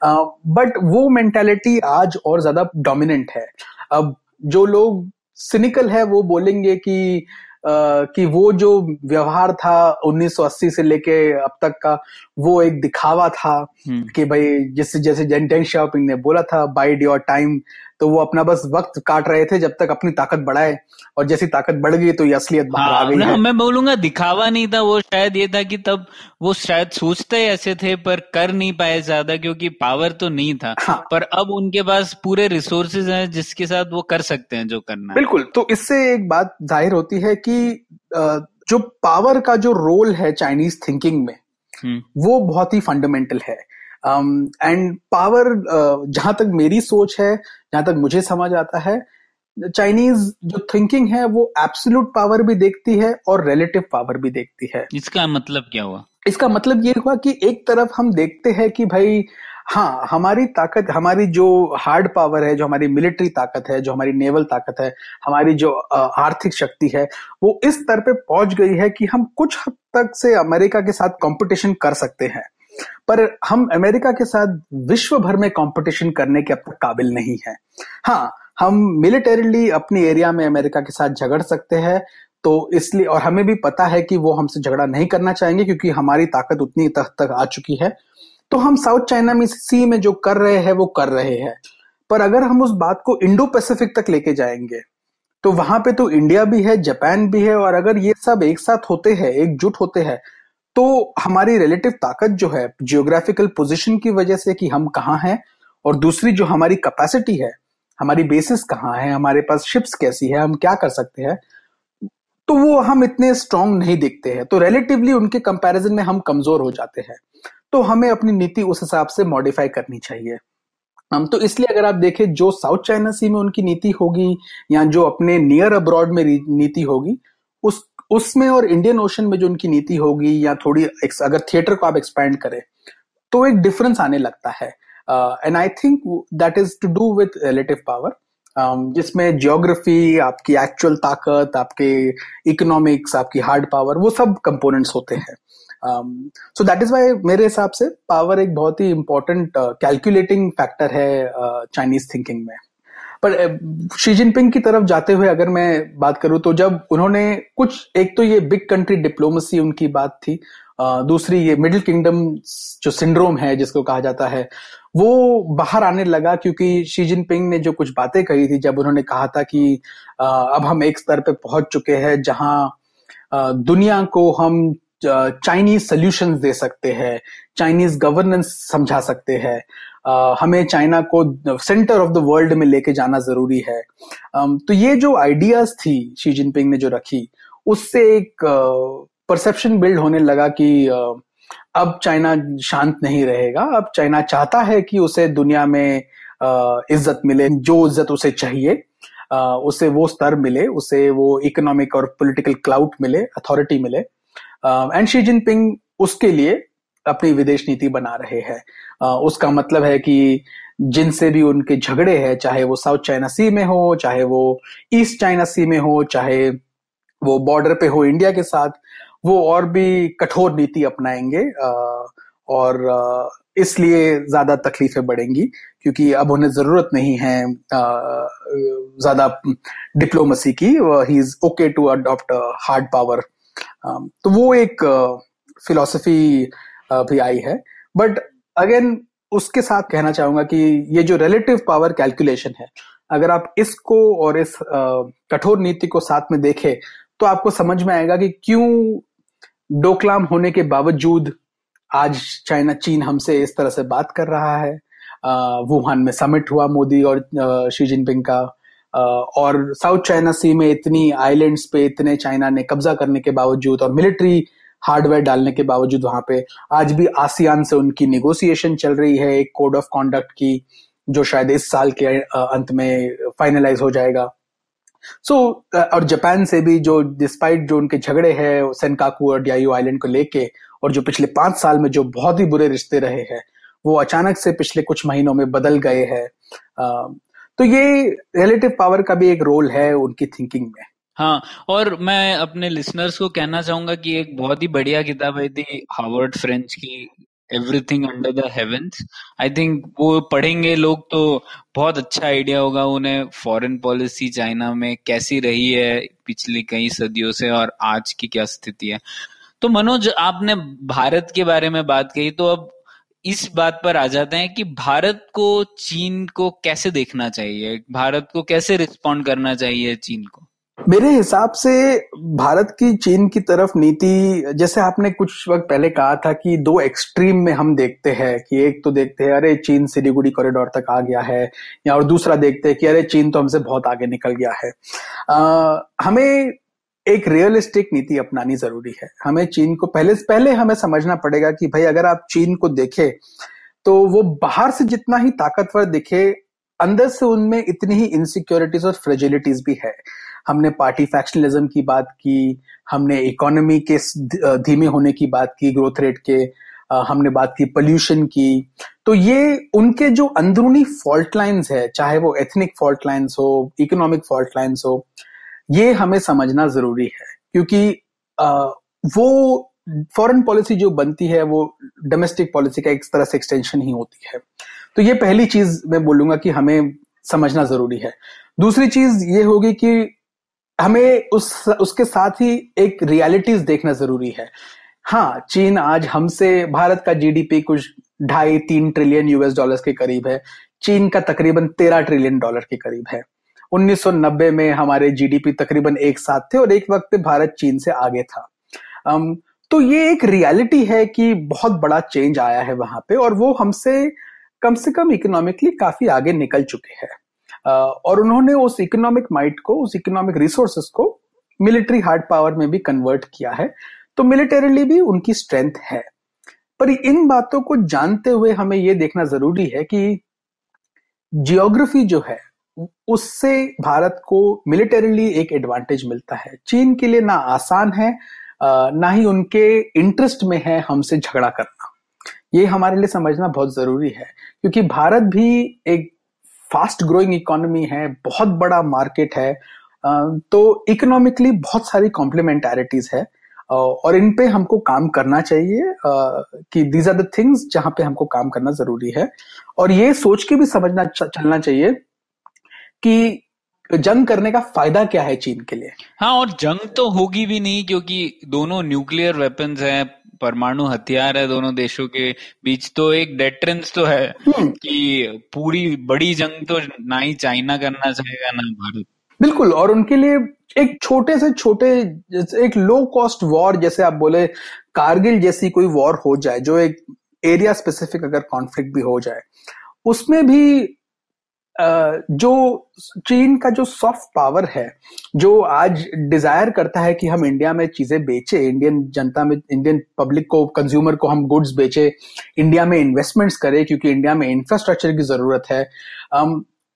Speaker 2: बट uh, वो मेंटालिटी आज और ज़्यादा डोमिनेंट है। अब जो लोग सिनिकल है वो बोलेंगे कि कि वो जो व्यवहार था 1980 से लेके अब तक का वो एक दिखावा था हम्म। कि भाई जैसे जैसे जेंटेन शॉपिंग ने बोला था बाइड योर टाइम तो वो अपना बस वक्त काट रहे थे जब तक अपनी ताकत बढ़ाए। और जैसी ताकत बढ़ गई तो ये असलियत बाहर हाँ, आ गई है।
Speaker 1: मैं बोलूँगा दिखावा नहीं था वो शायद ये था कि तब वो शायद सोचते ऐसे थे पर कर नहीं पाए ज़्यादा क्योंकि पावर तो नहीं था। हाँ, पर अब उनके पास पूरे रिसोर्सेज हैं जिसके साथ वो कर सकते हैं जो करना
Speaker 2: बिल्कुल तो इससे एक बात ज़ाहिर होती है कि जो पावर का जो रोल है चाइनीज़ थिंकिंग में हम्म। वो बहुत ही फंडामेंटल है। एंड um, पावर uh, जहाँ तक मेरी सोच है जहाँ तक मुझे समझ आता है चाइनीज़ जो थिंकिंग है वो एब्सोल्यूट पावर भी देखती है और रिलेटिव पावर भी देखती है।
Speaker 1: इसका मतलब क्या हुआ?
Speaker 2: इसका मतलब ये हुआ कि एक तरफ़ हम देखते हैं कि भाई हाँ हमारी ताकत हमारी जो हार्ड पावर है जो हमारी मिलिट्री ताकत है जो हमारी नेवल ताकत है हमारी जो आर्थिक शक्ति है वो इस स्तर पे पहुँच गई है कि हम कुछ हद तक से अमेरिका के साथ कंपटीशन कर सकते हैं। पर हम अमेरिका के साथ विश्व भर में कंपटीशन करने के अब तक काबिल नहीं है। हाँ हम मिलिटरीली अपनी एरिया में अमेरिका के साथ झगड़ सकते हैं तो इसलिए और हमें भी पता है कि वो हमसे झगड़ा नहीं करना चाहेंगे क्योंकि हमारी ताकत उतनी तक तक आ चुकी है। तो हम साउथ चाइना में सी में जो कर रहे हैं, वो कर रहे हैं। पर अगर हम उस बात को इंडो पैसिफिक तक लेके जाएँगे तो वहाँ पे तो इंडिया भी है, जापान भी है, और अगर ये सब एक साथ होते हैं, एकजुट होते हैं तो हमारी रिलेटिव ताकत जो है जियोग्राफिकल पोजिशन की वजह से कि हम कहाँ हैं, और दूसरी जो हमारी कैपेसिटी है, हमारी बेसिस कहाँ है, हमारे पास शिप्स कैसी है, हम क्या कर सकते हैं तो वो हम इतने स्ट्रांग नहीं दिखते हैं। तो रिलेटिवली उनके कंपैरिजन में हम कमज़ोर हो जाते हैं। तो हमें अपनी नीति उस हिसाब से मॉडिफाई करनी चाहिए। हम तो इसलिए अगर आप देखें, जो साउथ चाइना सी में उनकी नीति होगी, या जो अपने नियर अब्रॉड में नीति होगी, उस उसमें और इंडियन ओशन में जो उनकी नीति होगी या थोड़ी अगर थिएटर को आप एक्सपैंड करें तो एक डिफरेंस आने लगता है। And I think that is to do with relative power जिसमें जियोग्राफी आपकी एक्चुअल ताकत आपके इकोनॉमिक्स आपकी हार्ड पावर वो सब कंपोनेंट्स होते हैं। सो दैट इज़ वाई मेरे हिसाब से पावर एक बहुत ही इंपॉर्टेंट कैलकुलेटिंग फैक्टर है चाइनीज़ uh, थिंकिंग में। पर शी जिनपिंग की तरफ़ जाते हुए अगर मैं बात करूँ तो जब उन्होंने कुछ, एक तो ये बिग कंट्री डिप्लोमेसी उनकी बात थी दूसरी ये मिडिल किंगडम जो सिंड्रोम है, जिसको कहा जाता है, वो बाहर आने लगा क्योंकि शी जिनपिंग ने जो कुछ बातें कही थी, जब उन्होंने कहा था कि अब हम एक स्तर पे पहुँच चुके हैं जहाँ दुनिया को हम चाइनीज़ सोल्यूशन दे सकते हैं चाइनीज़ गवर्नेंस समझा सकते हैं। हमें चाइना को सेंटर ऑफ़ द वर्ल्ड में लेके जाना ज़रूरी है। तो ये जो आइडियाज़ थी शी जिनपिंग ने जो रखी, उससे एक परसेप्शन बिल्ड होने लगा कि अब चाइना शांत नहीं रहेगा, अब चाइना चाहता है कि उसे दुनिया में इज़्ज़त मिले, जो इज़्ज़त उसे चाहिए उसे वो स्तर मिले, उसे वो इकोनॉमिक और पॉलिटिकल क्लाउड मिले अथॉरिटी मिले। एंड शी जिनपिंग उसके लिए अपनी विदेश नीति बना रहे हैं। उसका मतलब है कि जिनसे भी उनके झगड़े हैं, चाहे वो साउथ चाइना सी में हो, चाहे वो ईस्ट चाइना सी में हो, चाहे वो बॉर्डर पे हो इंडिया के साथ, वो और भी कठोर नीति अपनाएँगे। और इसलिए ज़्यादा तकलीफें बढ़ेंगी, क्योंकि अब उन्हें ज़रूरत नहीं है ज़्यादा डिप्लोमेसी की। He is okay to adopt hard power तो वो एक फिलॉसफी भी आई है। बट अगेन उसके साथ कहना चाहूँगा कि ये जो रिलेटिव पावर कैलकुलेशन है, अगर आप इसको और इस कठोर नीति को साथ में देखें तो आपको समझ में आएगा कि क्यों डोकलाम होने के बावजूद आज चाइना चीन हमसे इस तरह से बात कर रहा है। वुहान में समिट हुआ मोदी और शी जिनपिंग का। और साउथ चाइना सी में इतनी आइलैंड्स पे इतने चाइना ने कब्जा करने के बावजूद और मिलिट्री हार्डवेयर डालने के बावजूद वहाँ पे आज भी आसियान से उनकी निगोसिएशन चल रही है एक कोड ऑफ़ कॉन्डक्ट की जो शायद इस साल के अंत में फाइनलाइज हो जाएगा। सो so, और जापान से भी जो डिस्पाइट जो उनके झगड़े हैं सेनकाकू और डियायू आइलैंड को लेके और जो पिछले पाँच साल में जो बहुत ही बुरे रिश्ते रहे हैं वो अचानक से पिछले कुछ महीनों में बदल गए हैं। तो ये रिलेटिव पावर का भी एक रोल है उनकी थिंकिंग में।
Speaker 1: हाँ और मैं अपने लिसनर्स को कहना चाहूँगा कि एक बहुत ही बढ़िया किताब है थी हार्वर्ड फ्रेंच की everything under the heavens I think वो पढ़ेंगे लोग तो बहुत अच्छा आइडिया होगा उन्हें फॉरेन पॉलिसी चाइना में कैसी रही है पिछली कई सदियों से और आज की क्या स्थिति है। तो मनोज, आपने भारत के बारे में बात कही तो अब इस बात पर आ जाते हैं कि भारत को चीन को कैसे देखना चाहिए? भारत को कैसे रिस्पॉन्ड करना चाहिए चीन को?
Speaker 2: मेरे हिसाब से भारत की चीन की तरफ़ नीति जैसे आपने कुछ वक्त पहले कहा था कि दो एक्सट्रीम में हम देखते हैं कि एक तो देखते हैं अरे चीन सिलीगुड़ी कॉरिडोर तक आ गया है या और दूसरा देखते हैं कि अरे चीन तो हमसे बहुत आगे निकल गया है। आ, हमें एक रियलिस्टिक नीति अपनानी ज़रूरी है। हमें चीन को पहले पहले हमें समझना पड़ेगा कि भाई अगर आप चीन को देखें तो वो बाहर से जितना ही ताकतवर दिखे अंदर से उनमें इतनी ही इनसिक्योरिटीज और फ्रेजिलिटीज भी है। हमने पार्टी फैक्शनलिज्म की बात की, हमने इकोनॉमी के धीमे होने की बात की ग्रोथ रेट के हमने बात की पोल्यूशन की। तो ये उनके जो अंदरूनी फॉल्ट लाइंस है, चाहे वो एथनिक फॉल्ट लाइंस हो इकोनॉमिक फॉल्ट लाइंस हो, ये हमें समझना ज़रूरी है। क्योंकि वो फॉरेन पॉलिसी जो बनती है, वो डोमेस्टिक पॉलिसी का एक तरह से एक्सटेंशन ही होती है। तो ये पहली चीज़ मैं बोलूँगा कि हमें समझना ज़रूरी है। दूसरी चीज़ ये होगी कि हमें उस, उसके साथ ही एक रियलिटीज देखना ज़रूरी है। हाँ चीन आज हमसे, भारत का जीडीपी कुछ ढाई तीन ट्रिलियन यूएस डॉलर्स के करीब है। चीन का तकरीबन तेरह ट्रिलियन डॉलर के करीब है। 1990 में हमारे जीडीपी तकरीबन एक साथ थे और एक वक्त भारत चीन से आगे था। तो ये एक रियलिटी है कि बहुत बड़ा चेंज आया है वहाँ पे और वो हमसे कम से कम इकोनॉमिकली काफ़ी आगे निकल चुके हैं। और उन्होंने उस इकोनॉमिक माइट को, उस इकोनॉमिक रिसोर्सेस को मिलिट्री हार्ड पावर में भी कन्वर्ट किया है। तो मिलिटरीली भी उनकी स्ट्रेंथ है। पर इन बातों को जानते हुए हमें यह देखना ज़रूरी है कि जियोग्राफी जो है, उससे भारत को मिलिटरीली एक एडवांटेज मिलता है। चीन के लिए ना आसान है ना ही उनके इंटरेस्ट में है हमसे झगड़ा करना। ये हमारे लिए समझना बहुत ज़रूरी है, क्योंकि भारत भी एक फास्ट ग्रोइंग इकोनॉमी है, बहुत बड़ा मार्केट है तो इकोनॉमिकली बहुत सारी कॉम्प्लीमेंटारिटीज है और इन पे हमको काम करना चाहिए कि दीज आर द थिंग्स जहाँ पे हमको काम करना ज़रूरी है, और ये सोच के भी समझना चलना चाहिए कि जंग करने का फ़ायदा क्या है चीन के लिए।
Speaker 1: हाँ और जंग तो होगी भी नहीं, क्योंकि दोनों न्यूक्लियर वेपन्स हैं परमाणु हथियार है दोनों देशों के बीच तो एक डेटरेंस तो है हम्म। कि पूरी बड़ी जंग तो ना ही चाइना करना चाहेगा ना भारत
Speaker 2: बिल्कुल और उनके लिए एक छोटे से छोटे एक लो कॉस्ट वॉर जैसे आप बोले कारगिल जैसी कोई वॉर हो जाए जो एक एरिया स्पेसिफिक अगर कॉन्फ्लिक्ट भी हो जाए उसमें भी जो चीन का जो सॉफ्ट पावर है जो आज डिज़ायर करता है कि हम इंडिया में चीज़ें बेचे इंडियन जनता में इंडियन पब्लिक को कंज्यूमर को हम गुड्स बेचे इंडिया में इन्वेस्टमेंट्स करें क्योंकि इंडिया में इंफ्रास्ट्रक्चर की ज़रूरत है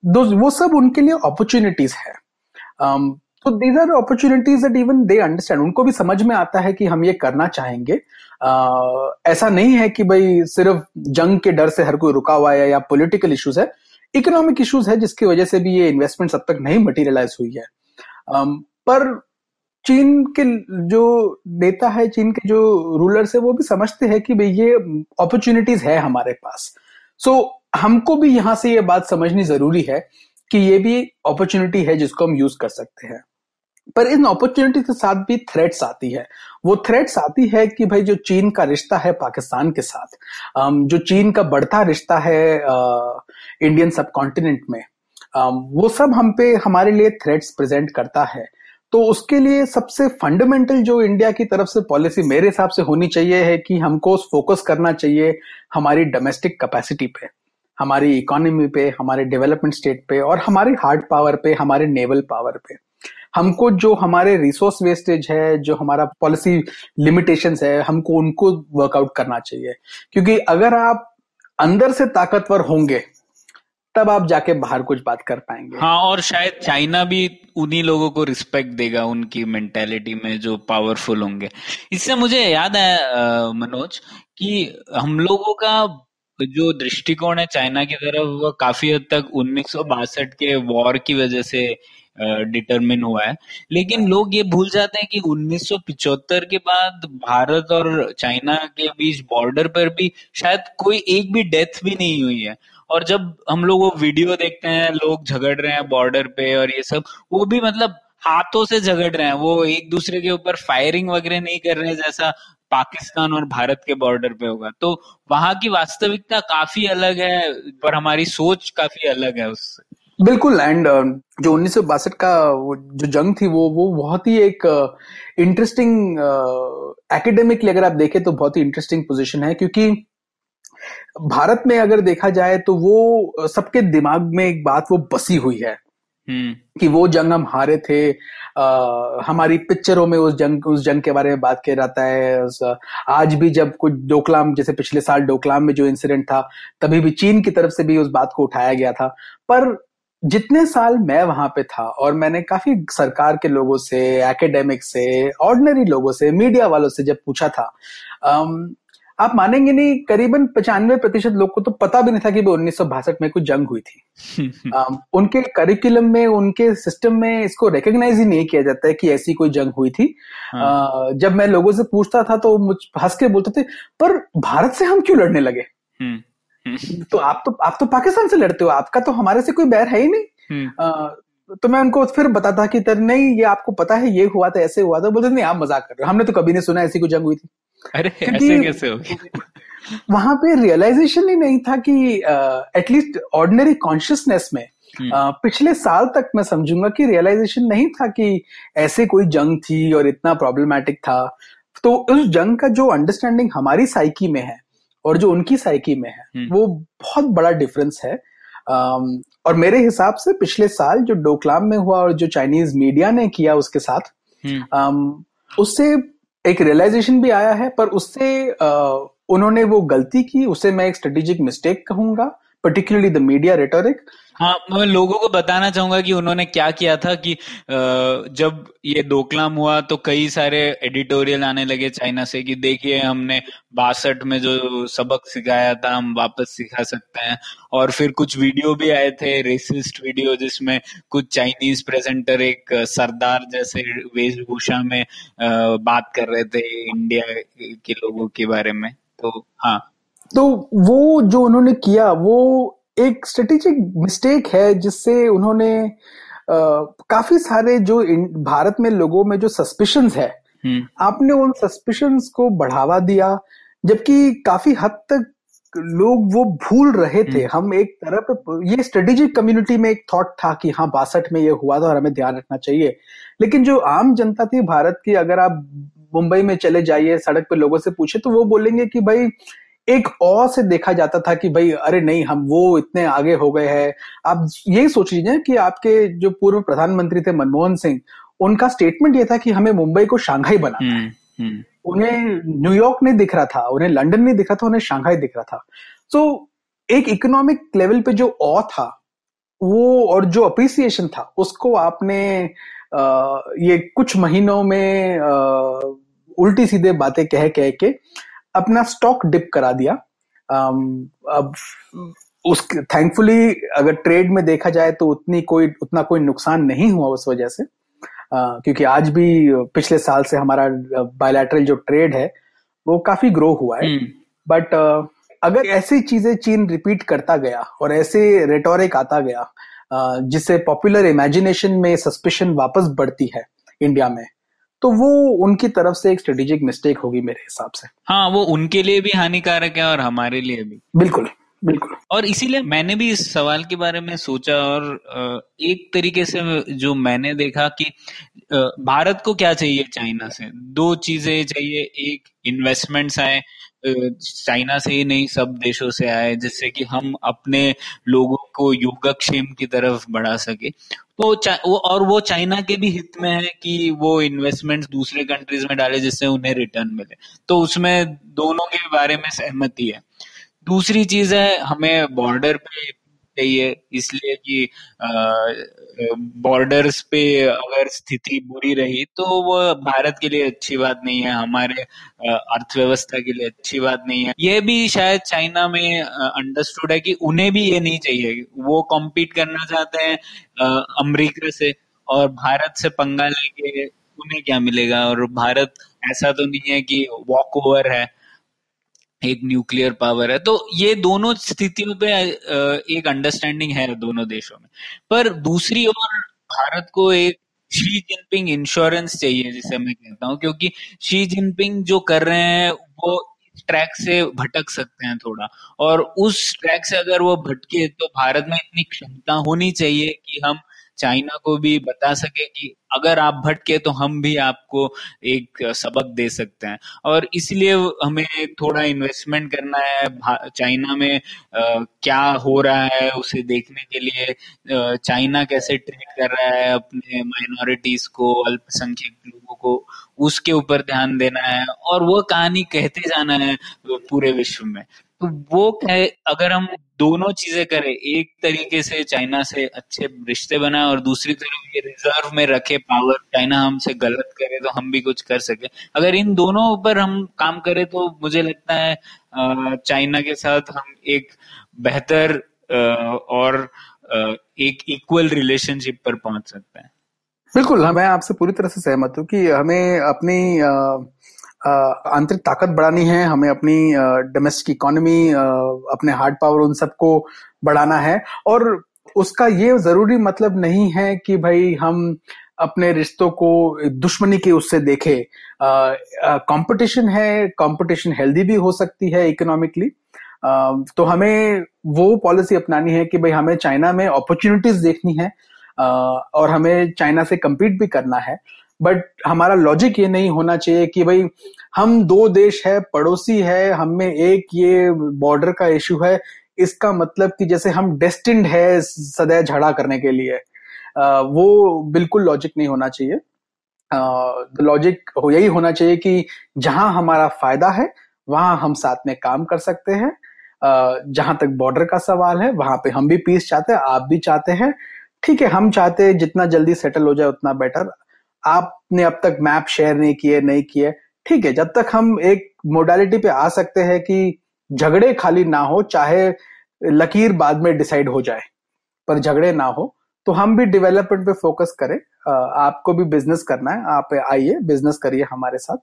Speaker 2: वो सब उनके लिए अपॉर्चुनिटीज़ है. तो these are opportunities that even they understand उनको भी समझ में आता है कि हम ये करना चाहेंगे. uh, ऐसा नहीं है कि भाई सिर्फ़ जंग के डर से हर कोई रुका हुआ है या पॉलिटिकल इश्यूज़ है. इकोनॉमिक इश्यूज़ है जिसकी वजह से भी ये इन्वेस्टमेंट अब तक नहीं मटीरियलाइज हुई है। पर चीन के जो नेता है चीन के जो रूलर्स है वो भी समझते हैं कि भाई ये अपॉर्चुनिटीज़ है हमारे पास। सो so, हमको भी यहाँ से ये बात समझनी ज़रूरी है कि ये भी अपॉर्चुनिटी है जिसको हम यूज़ कर सकते हैं। पर इन अपॉर्चुनिटी के साथ भी थ्रेट्स आती है। वो थ्रेट्स आती है कि भाई जो चीन का रिश्ता है पाकिस्तान के साथ। जो चीन का बढ़ता रिश्ता है इंडियन सब कॉन्टिनेंट में वो सब हम पे हमारे लिए थ्रेट्स प्रेजेंट करता है। तो उसके लिए सबसे फंडामेंटल जो इंडिया की तरफ़ से पॉलिसी मेरे हिसाब से होनी चाहिए है कि हमको फोकस करना चाहिए हमारी डोमेस्टिक कैपेसिटी पे, हमारी इकोनॉमी पे, हमारे डेवलपमेंट स्टेट पे और हमारे हार्ड पावर पे, हमारे नेवल पावर पे। हमको जो हमारे रिसोर्स वेस्टेज है, जो हमारा पॉलिसी लिमिटेशंस है, हमको उनको वर्कआउट करना चाहिए। क्योंकि अगर आप अंदर से ताकतवर होंगे तब आप जाके बाहर कुछ बात कर पाएँगे।
Speaker 1: हाँ और शायद चाइना भी उन्हीं लोगों को रिस्पेक्ट देगा, उनकी मेंटेलिटी में जो पावरफुल होंगे। इससे मुझे याद है मनोज, कि हम लोगों का जो दृष्टिकोण है चाइना की तरफ़, वो काफ़ी हद तक उन्नीस सौ बासठ के वॉर की वजह से डिटरमिन हुआ है। लेकिन लोग ये भूल जाते हैं कि 1975 के बाद भारत और चाइना के बीच बॉर्डर पर भी शायद कोई एक भी डेथ भी नहीं हुई है। और जब हम लोग वो वीडियो देखते हैं, लोग झगड़ रहे हैं बॉर्डर पे और ये सब, वो भी मतलब हाथों से झगड़ रहे हैं। वो एक दूसरे के ऊपर फायरिंग वगैरह नहीं कर रहे हैं जैसा पाकिस्तान और भारत के बॉर्डर पे होगा। तो वहाँ की वास्तविकता काफ़ी अलग है पर हमारी सोच काफ़ी अलग है उससे।
Speaker 2: बिल्कुल एंड जो उन्नीस सौ बासठ का जो जंग थी, वो वो बहुत ही एक इंटरेस्टिंग एकेडमिकली अगर आप देखें तो बहुत ही इंटरेस्टिंग पोजीशन है। क्योंकि भारत में अगर देखा जाए तो वो सबके दिमाग में एक बात वो बसी हुई है। हम्म। कि वो जंग हम हारे थे आ, हमारी पिक्चरों में उस जंग उस जंग के बारे में बात किया जाता है। आज भी जब कुछ डोकलाम जैसे पिछले साल डोकलाम में जो इंसिडेंट था तभी भी चीन की तरफ़ से भी उस बात को उठाया गया था। पर जितने साल मैं वहाँ पे था और मैंने काफ़ी सरकार के लोगों से एकेडमिक से ऑर्डिनरी लोगों से मीडिया वालों से जब पूछा था आप मानेंगे नहीं करीबन पचानवे प्रतिशत लोग को तो पता भी नहीं था कि वो उन्नीस सौ बासठ में कुछ जंग हुई थी। um, उनके करिकुलम में उनके सिस्टम में इसको रिकॉग्नाइज ही नहीं किया जाता है कि ऐसी कोई जंग हुई थी। हाँ. uh, जब मैं लोगों से पूछता था तो मुझ हंस के बोलते थे पर भारत से हम क्यों लड़ने लगे? तो आप तो आप तो पाकिस्तान से लड़ते हो आपका तो हमारे से कोई बैर है ही नहीं। uh, तो मैं उनको फिर बताता कि तर नहीं ये आपको पता है ये हुआ था ऐसे हुआ था। बोलते नहीं आप मज़ाक कर रहे हो हमने तो कभी नहीं सुना ऐसी कोई जंग हुई थी।
Speaker 1: अरे ऐसे कैसे हो
Speaker 2: वहाँ पे रियलाइजेशन ही नहीं था कि एटलीस्ट ऑर्डिनरी कॉन्शियसनेस में Uh, पिछले साल तक मैं समझूँगा कि रियलाइजेशन नहीं था कि ऐसे कोई जंग थी और इतना प्रॉब्लमैटिक था। तो उस जंग का जो अंडरस्टैंडिंग हमारी साइकी में है और जो उनकी साइकी में है हम्म। वो बहुत बड़ा डिफरेंस है। um, और मेरे हिसाब से पिछले साल जो डोकलाम में हुआ और जो चाइनीज़ मीडिया ने किया उसके साथ um, उससे एक रियलाइजेशन भी आया है, पर उससे उन्होंने वो गलती की, उसे मैं एक स्ट्रेटेजिक मिस्टेक कहूँगा पर्टिकुलरली द मीडिया रेटोरिक
Speaker 1: हाँ मैं लोगों को बताना चाहूँगा कि उन्होंने क्या किया था कि जब ये दोकलाम हुआ तो कई सारे एडिटोरियल आने लगे चाइना से कि देखिए, हमने बासठ में जो सबक सिखाया था, हम वापस सिखा सकते हैं। और फिर कुछ वीडियो भी आए थे रेसिस्ट वीडियो, जिसमें कुछ चाइनीज़ प्रेजेंटर एक सरदार जैसे वेशभूषा में बात कर रहे थे इंडिया के लोगों के बारे में। तो हाँ।
Speaker 2: तो वो जो उन्होंने किया, वो एक स्ट्रेटेजिक मिस्टेक है जिससे उन्होंने आ, काफ़ी सारे जो भारत में लोगों में जो सस्पिशन है हम्म। आपने उन सस्पिशन को बढ़ावा दिया जबकि काफ़ी हद तक लोग वो भूल रहे थे हम्म। हम एक तरफ़ ये स्ट्रेटेजिक कम्युनिटी में एक थॉट था कि हाँ बासठ में ये हुआ था और हमें ध्यान रखना चाहिए लेकिन जो आम जनता थी भारत की अगर आप मुंबई में चले जाइए सड़क पर लोगों से पूछे तो वो बोलेंगे कि भाई एक और से देखा जाता था कि भाई अरे नहीं हम वो इतने आगे हो गए हैं। आप यही सोच लीजिए कि आपके जो पूर्व प्रधानमंत्री थे मनमोहन सिंह उनका स्टेटमेंट ये था कि हमें मुंबई को शांघाई बनाना है। हम्म, हम्म। उन्हें न्यूयॉर्क नहीं दिख रहा था उन्हें लंदन नहीं दिख रहा था उन्हें शांघाई दिख रहा था। सो so, एक इकोनॉमिक लेवल पे जो ऑ था वो और जो अप्रिसिएशन था उसको आपने आ, ये कुछ महीनों में आ, उल्टी सीधे बातें कह कह के अपना स्टॉक डिप करा दिया। अब उस थैंकफुली अगर ट्रेड में देखा जाए तो उतनी कोई उतना कोई नुकसान नहीं हुआ उस वजह से। uh, क्योंकि आज भी पिछले साल से हमारा बायोलैटरल जो ट्रेड है वो काफ़ी ग्रो हुआ है। बट uh, अगर ऐसी चीज़ें चीन रिपीट करता गया और ऐसे रेटोरिक आता गया uh, जिससे पॉपुलर इमेजिनेशन में सस्पिशन वापस बढ़ती है इंडिया में तो वो उनकी तरफ़ से एक स्ट्रेटेजिक मिस्टेक होगी मेरे हिसाब से।
Speaker 1: हाँ वो उनके लिए भी हानिकारक है और हमारे लिए भी।
Speaker 2: बिल्कुल बिल्कुल।
Speaker 1: और इसीलिए मैंने भी इस सवाल के बारे में सोचा और एक तरीके से जो मैंने देखा कि भारत को क्या चाहिए चाइना से? दो चीज़ें चाहिए एक इन्वेस्टमेंट्स आए चाइना से ही नहीं, सब देशों से आए, जिससे कि हम अपने लोगों को योगक्षेम की तरफ़ बढ़ा सके। तो वो, और वो चाइना के भी हित में है कि वो इन्वेस्टमेंट दूसरे कंट्रीज़ में डाले जिससे उन्हें रिटर्न मिले। तो उसमें दोनों के बारे में सहमति है। दूसरी चीज़ है, हमें बॉर्डर पे चाहिए इसलिए कि बॉर्डर्स पे अगर स्थिति बुरी रही तो वो भारत के लिए अच्छी बात नहीं है, हमारे अर्थव्यवस्था के लिए अच्छी बात नहीं है। ये भी शायद चाइना में अंडरस्टूड है कि उन्हें भी ये नहीं चाहिए। वो कॉम्पीट करना चाहते हैं अमेरिका से, और भारत से पंगा लेके उन्हें क्या मिलेगा? और भारत, ऐसा तो नहीं है कि वॉक ओवर है। एक न्यूक्लियर पावर है। तो ये दोनों स्थितियों पे एक अंडरस्टैंडिंग है दोनों देशों में। पर दूसरी ओर भारत को एक शी जिनपिंग इंश्योरेंस चाहिए, जिसे मैं कहता हूँ, क्योंकि शी जिनपिंग जो कर रहे हैं, वो ट्रैक से भटक सकते हैं थोड़ा। और उस ट्रैक से अगर वो भटके तो भारत में इतनी क्षमता होनी चाहिए कि हम चाइना को भी बता सके कि अगर आप भटके तो हम भी आपको एक सबक दे सकते हैं। और इसलिए हमें थोड़ा इन्वेस्टमेंट करना है चाइना में आ, क्या हो रहा है उसे देखने के लिए। चाइना कैसे ट्रीट कर रहा है अपने माइनॉरिटीज को अल्पसंख्यक लोगों को उसके ऊपर ध्यान देना है। और वो कहानी कहते जाना है पूरे विश्व में। तो वो कहे, अगर हम दोनों चीज़ें करें, एक तरीके से चाइना से अच्छे रिश्ते बनाए और दूसरी तरफ़ ये रिज़र्व में रखे पावर चाइना हमसे गलत करे तो हम भी कुछ कर सके। अगर इन दोनों ऊपर हम काम करें तो मुझे लगता है चाइना के साथ हम एक बेहतर और एक इक्वल रिलेशनशिप पर पहुँच सकते हैं।
Speaker 2: बिल्कुल मैं आपसे पूरी तरह से सहमत हूँ कि हमें अपनी आंतरिक ताकत बढ़ानी है, हमें अपनी डोमेस्टिक इकोनॉमी अपने हार्ड पावर उन सबको बढ़ाना है। और उसका ये ज़रूरी मतलब नहीं है कि भाई हम अपने रिश्तों को दुश्मनी के उससे देखे। कंपटीशन है कंपटीशन हेल्दी भी हो सकती है इकोनॉमिकली तो हमें वो पॉलिसी अपनानी है कि भाई हमें चाइना में अपॉर्चुनिटीज़ देखनी है और हमें चाइना से compete भी करना है। बट हमारा लॉजिक ये नहीं होना चाहिए कि भाई, हम दो देश है, पड़ोसी है, हम एक ये बॉर्डर का इशू है, इसका मतलब कि जैसे हम डेस्टिंड है सदैव झगड़ा करने के लिए। वो बिल्कुल लॉजिक नहीं होना चाहिए। लॉजिक हो, यही होना चाहिए कि जहाँ हमारा फ़ायदा है, वहाँ हम साथ में काम कर सकते हैं। जहाँ तक बॉर्डर का सवाल है, वहाँ पे हम भी पीस चाहते हैं, आप भी चाहते हैं। ठीक है, हम चाहते हैं जितना जल्दी सेटल हो जाए, उतना बेटर आपने अब तक मैप शेयर नहीं किए नहीं किए। ठीक है, जब तक हम एक मोडालिटी पे आ सकते हैं कि झगड़े खाली ना हो, चाहे लकीर बाद में डिसाइड हो जाए, पर झगड़े ना हो तो हम भी डेवलपमेंट पे फोकस करें। आपको भी बिज़नेस करना है, आप आइए बिज़नेस करिए हमारे साथ।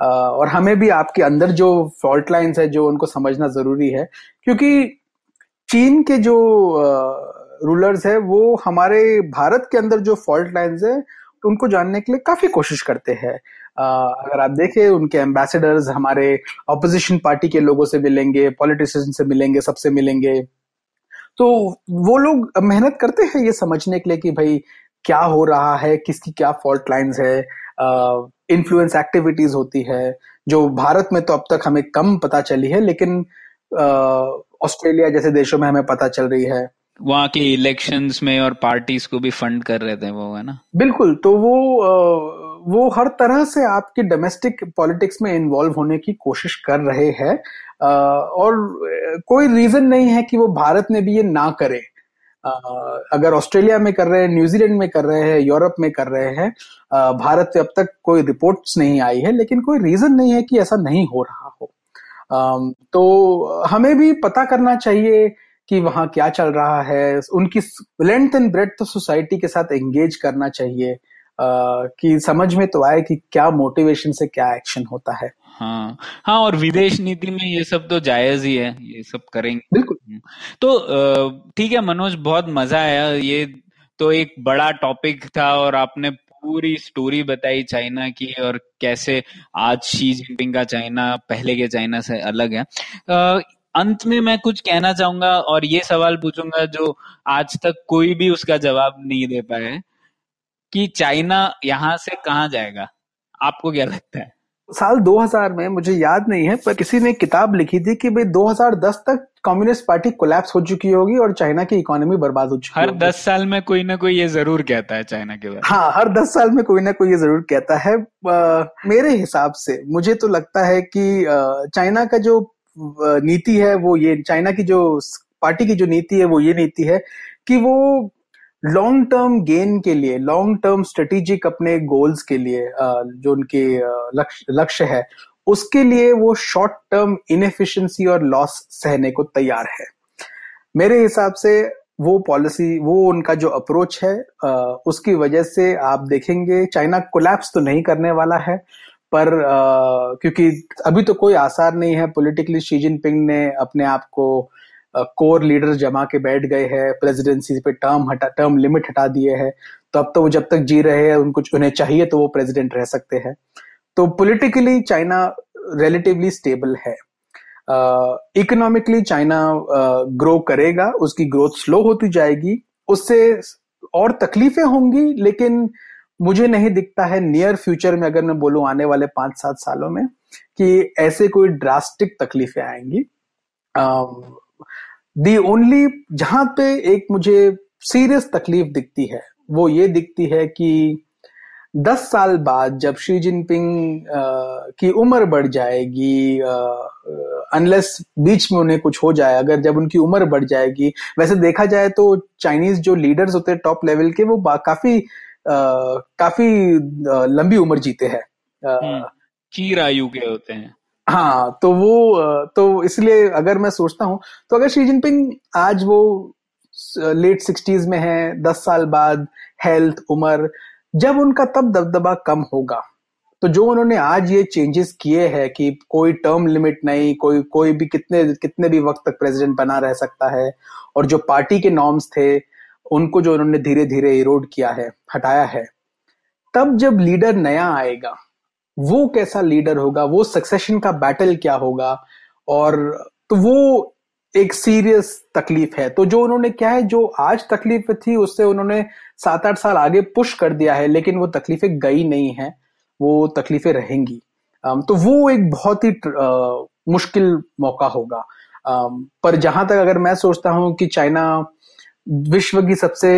Speaker 2: और हमें भी आपके अंदर जो फॉल्ट लाइंस है, जो उनको समझना ज़रूरी है, क्योंकि चीन के जो रूलर्स है, वो हमारे भारत के अंदर जो फॉल्ट लाइंस है उनको जानने के लिए काफ़ी कोशिश करते हैं। अगर आप देखें उनके एम्बेसडर्स हमारे ऑपोजिशन पार्टी के लोगों से मिलेंगे पॉलिटिशियन से मिलेंगे सबसे मिलेंगे। तो वो लोग मेहनत करते हैं ये समझने के लिए कि भाई क्या हो रहा है किसकी क्या फॉल्ट लाइंस है। इन्फ्लुएंस uh, एक्टिविटीज़ होती है जो भारत में तो अब तक हमें कम पता चली है लेकिन ऑस्ट्रेलिया uh, जैसे देशों में हमें पता चल रही है।
Speaker 1: वहाँ के इलेक्शंस में और पार्टीज़ को भी फंड कर रहे थे वो, है ना?
Speaker 2: बिल्कुल तो वो वो हर तरह से आपके डोमेस्टिक पॉलिटिक्स में इन्वॉल्व होने की कोशिश कर रहे हैं। और कोई रीजन नहीं है कि वो भारत में भी ये ना करे। अगर ऑस्ट्रेलिया में कर रहे हैं न्यूजीलैंड में कर रहे हैं यूरोप में कर रहे हैं भारत से अब तक कोई रिपोर्ट्स नहीं आई है, लेकिन कोई रीजन नहीं है कि ऐसा नहीं हो रहा हो। तो हमें भी पता करना चाहिए कि वहाँ क्या चल रहा है उनकी लेंथ एंड ब्रेड तो सोसाइटी के साथ एंगेज करना चाहिए। Uh, कि समझ में तो आए कि क्या मोटिवेशन से क्या एक्शन होता है।
Speaker 1: हाँ हाँ और विदेश नीति में ये सब तो जायज़ ही है ये सब करेंगे।
Speaker 2: बिल्कुल।
Speaker 1: तो ठीक है मनोज बहुत मज़ा आया ये तो एक बड़ा टॉपिक था और आपने पूरी स्टोरी बताई चाइना की और कैसे आज शी जिनपिंग का चाइना पहले के चाइना से अलग है। अंत में मैं कुछ कहना चाहूँगा और ये सवाल पूछूँगा जो आज तक कोई भी उसका जवाब नहीं दे पाए कि चाइना यहाँ से कहा जाएगा? आपको क्या लगता है?
Speaker 2: साल 2000 में मुझे याद नहीं है पर किसी ने किताब लिखी थी कि भाई 2010 तक कम्युनिस्ट पार्टी कोलैप्स हो चुकी होगी और चाइना की इकोनॉमी बर्बाद हो चुकी
Speaker 1: हर दस साल में कोई ना कोई ये ज़रूर कहता है चाइना के बारे में।
Speaker 2: हाँ हर दस साल में कोई ना कोई ये ज़रूर कहता है। आ, मेरे हिसाब से मुझे तो लगता है कि चाइना का जो नीति है, वो ये चाइना की जो पार्टी की जो नीति है, वो ये नीति है कि वो लॉन्ग टर्म गेन के लिए लॉन्ग टर्म स्ट्रेटेजिक अपने गोल्स के लिए जो उनके लक्ष्य है, उसके लिए वो शॉर्ट टर्म इनएफिशिएंसी और लॉस सहने को तैयार है। मेरे हिसाब से वो पॉलिसी वो उनका जो अप्रोच है उसकी वजह से आप देखेंगे, चाइना कोलैप्स तो नहीं करने वाला है पर आ, क्योंकि अभी तो कोई आसार नहीं है। पॉलिटिकली शी जिनपिंग ने अपने आप को कोर लीडर जमा के बैठ गए हैं। प्रेसिडेंसी पे टर्म हटा टर्म लिमिट हटा दिए है। तो अब तो वो जब तक जी रहे हैं उनको उन्हें चाहिए तो वो प्रेसिडेंट रह सकते हैं। तो पॉलिटिकली चाइना रिलेटिवली स्टेबल है। इकोनॉमिकली चाइना ग्रो करेगा उसकी ग्रोथ स्लो होती जाएगी। उससे और तकलीफें होंगी लेकिन मुझे नहीं दिखता है नियर फ्यूचर में अगर मैं बोलूँ आने वाले पाँच सात सालों में कि ऐसे कोई ड्रास्टिक तकलीफें आएँगी। दी ओनली जहाँ पे एक मुझे सीरियस तकलीफ़ दिखती है, वो ये दिखती है कि दस साल बाद जब शी जिनपिंग की उम्र बढ़ जाएगी अनलेस बीच में उन्हें कुछ हो जाए, अगर जब उनकी उम्र बढ़ जाएगी। वैसे देखा जाए तो चाइनीज़ जो लीडर्स होते हैं टॉप लेवल के, वो काफ़ी काफ़ी लंबी उम्र जीते हैं।
Speaker 1: हम्म, चीर आयु के होते हैं।
Speaker 2: हाँ तो वो तो इसलिए अगर मैं सोचता हूँ तो अगर शी जिनपिंग आज वो लेट सिक्सटीज में है दस साल बाद हेल्थ उम्र जब उनका तब दबदबा कम होगा तो जो उन्होंने आज ये चेंजेस किए हैं कि कोई टर्म लिमिट नहीं कोई कोई भी कितने कितने भी वक्त तक प्रेसिडेंट बना रह सकता है और जो पार्टी के नॉर्म्स थे उनको जो उन्होंने धीरे धीरे इरोड किया है, हटाया है, तब जब लीडर नया आएगा, वो कैसा लीडर होगा, वो सक्सेशन का बैटल क्या होगा, और तो वो एक सीरियस तकलीफ़ है। तो जो उन्होंने क्या है, जो आज तकलीफ़ थी, उससे उन्होंने सात आठ साल आगे पुश कर दिया है, लेकिन वो तकलीफें गई नहीं है, वो तकलीफें रहेंगी। तो वो एक बहुत ही मुश्किल मौका होगा। पर जहाँ तक अगर मैं सोचता हूँ कि चाइना विश्व की सबसे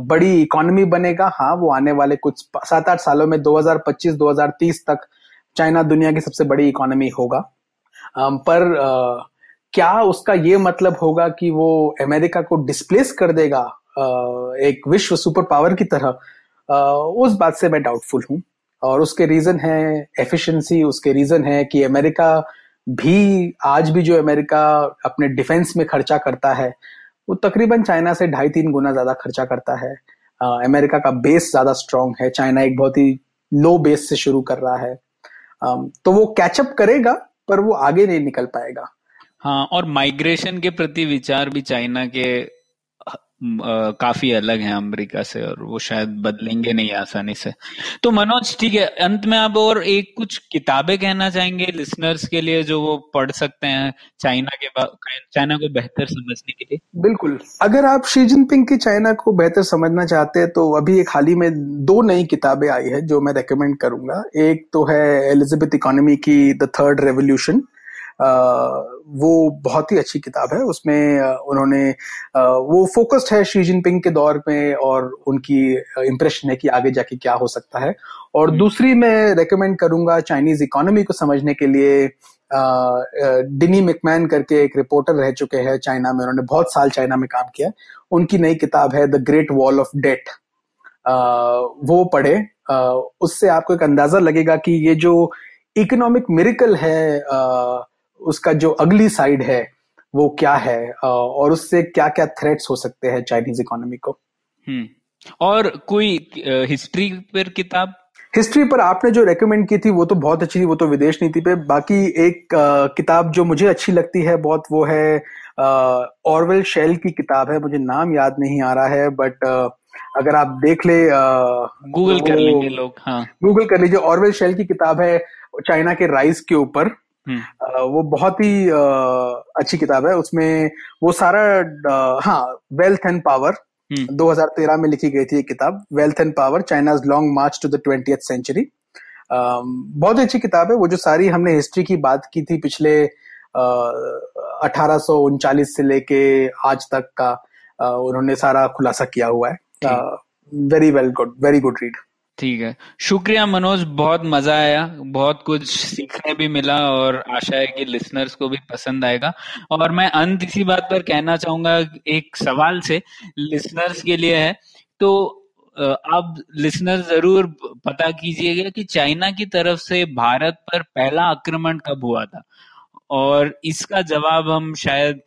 Speaker 2: बड़ी इकोनॉमी बनेगा। हाँ वो आने वाले कुछ सात आठ सालों में 2025-2030 तक चाइना दुनिया की सबसे बड़ी इकोनॉमी होगा। पर क्या उसका ये मतलब होगा कि वो अमेरिका को डिस्प्लेस कर देगा एक विश्व सुपर पावर की तरह? उस बात से मैं डाउटफुल हूँ। और उसके रीजन है एफिशिएंसी उसके रीजन है कि अमेरिका भी, आज भी जो अमेरिका अपने डिफेंस में खर्चा करता है वो तकरीबन चाइना से ढाई तीन गुना ज़्यादा खर्चा करता है। अमेरिका का बेस ज़्यादा स्ट्रांग है। चाइना एक बहुत ही लो बेस से शुरू कर रहा है। तो वो कैचअप करेगा, पर वो आगे नहीं निकल पाएगा।
Speaker 1: हाँ और माइग्रेशन के प्रति विचार भी चाइना के काफ़ी अलग है अमेरिका से और वो शायद बदलेंगे नहीं आसानी से। तो मनोज, ठीक है, अंत में आप और एक कुछ किताबें कहना चाहेंगे लिसनर्स के लिए जो वो पढ़ सकते हैं चाइना के चाइना को बेहतर समझने के लिए?
Speaker 2: बिल्कुल। अगर आप शी जिनपिंग की चाइना को बेहतर समझना चाहते हैं तो अभी एक हाल ही में दो नई किताबें आई है जो मैं रेकमेंड करूँगा। एक तो है एलिजाबेथ इकोनॉमी की द थर्ड रेवोल्यूशन वो बहुत ही अच्छी किताब है। उसमें उन्होंने वो फोकस्ड है शी जिनपिंग के दौर में और उनकी इम्प्रेशन है कि आगे जाके क्या हो सकता है। और। दूसरी मैं रेकमेंड करूँगा चाइनीज़ इकोनॉमी को समझने के लिए डिनी मिकमैन करके एक रिपोर्टर रह चुके हैं चाइना में। उन्होंने बहुत साल चाइना में काम किया। उनकी नई किताब है the great wall of debt वो पढ़े। उससे आपको एक अंदाज़ा लगेगा कि ये जो इकोनॉमिक मिरिकल है उसका जो अगली साइड है वो क्या है और उससे क्या क्या थ्रेट्स हो सकते हैं चाइनीज़ इकोनॉमी को?
Speaker 1: हम्म। और कोई हिस्ट्री पर किताब?
Speaker 2: हिस्ट्री पर आपने जो रेकमेंड की थी वो तो बहुत अच्छी थी वो तो विदेश नीति पे। बाकी एक आ, किताब जो मुझे अच्छी लगती है बहुत वो है ऑरवेल शेल की किताब है। मुझे नाम याद नहीं आ रहा है बट अगर आप देख ले
Speaker 1: गूगल कर लेंगे लोग हाँ।
Speaker 2: गूगल कर लीजिए। ऑरवेल शेल की किताब है चाइना के राइस के ऊपर। वो बहुत ही अच्छी किताब है। उसमें वो सारा हाँ वेल्थ एंड पावर 2013 में लिखी गई थी ये किताब wealth and power China's long march to the twenty century बहुत अच्छी किताब है। वो जो सारी हमने हिस्ट्री की बात की थी पिछले अठारह से लेके आज तक का उन्होंने सारा खुलासा किया हुआ है। Very well good very good read
Speaker 1: ठीक है। शुक्रिया मनोज, बहुत मज़ा आया, बहुत कुछ सीखने भी मिला और आशा है कि लिसनर्स को भी पसंद आएगा। और मैं अंत इसी बात पर कहना चाहूँगा एक सवाल से लिसनर्स के लिए है। तो आप लिसनर ज़रूर पता कीजिएगा कि चाइना की तरफ़ से भारत पर पहला आक्रमण कब हुआ था? और इसका जवाब हम शायद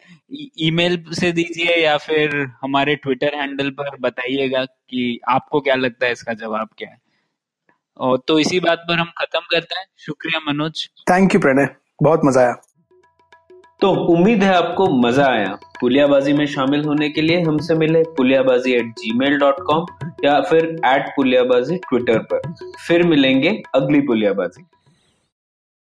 Speaker 1: ईमेल से दीजिए या फिर हमारे ट्विटर हैंडल पर बताइएगा कि आपको क्या लगता है इसका जवाब क्या है। और तो इसी बात पर हम खत्म करते हैं। शुक्रिया मनोज।
Speaker 2: Thank you Pranay. बहुत मज़ा आया।
Speaker 3: तो उम्मीद है आपको मज़ा आया। पुलियाबाजी में शामिल होने के लिए हमसे मिले Puliyabaazi at gmail dot com या फिर एट पुलियाबाजी ट्विटर पर। फिर मिलेंगे अगली पुलियाबाजी।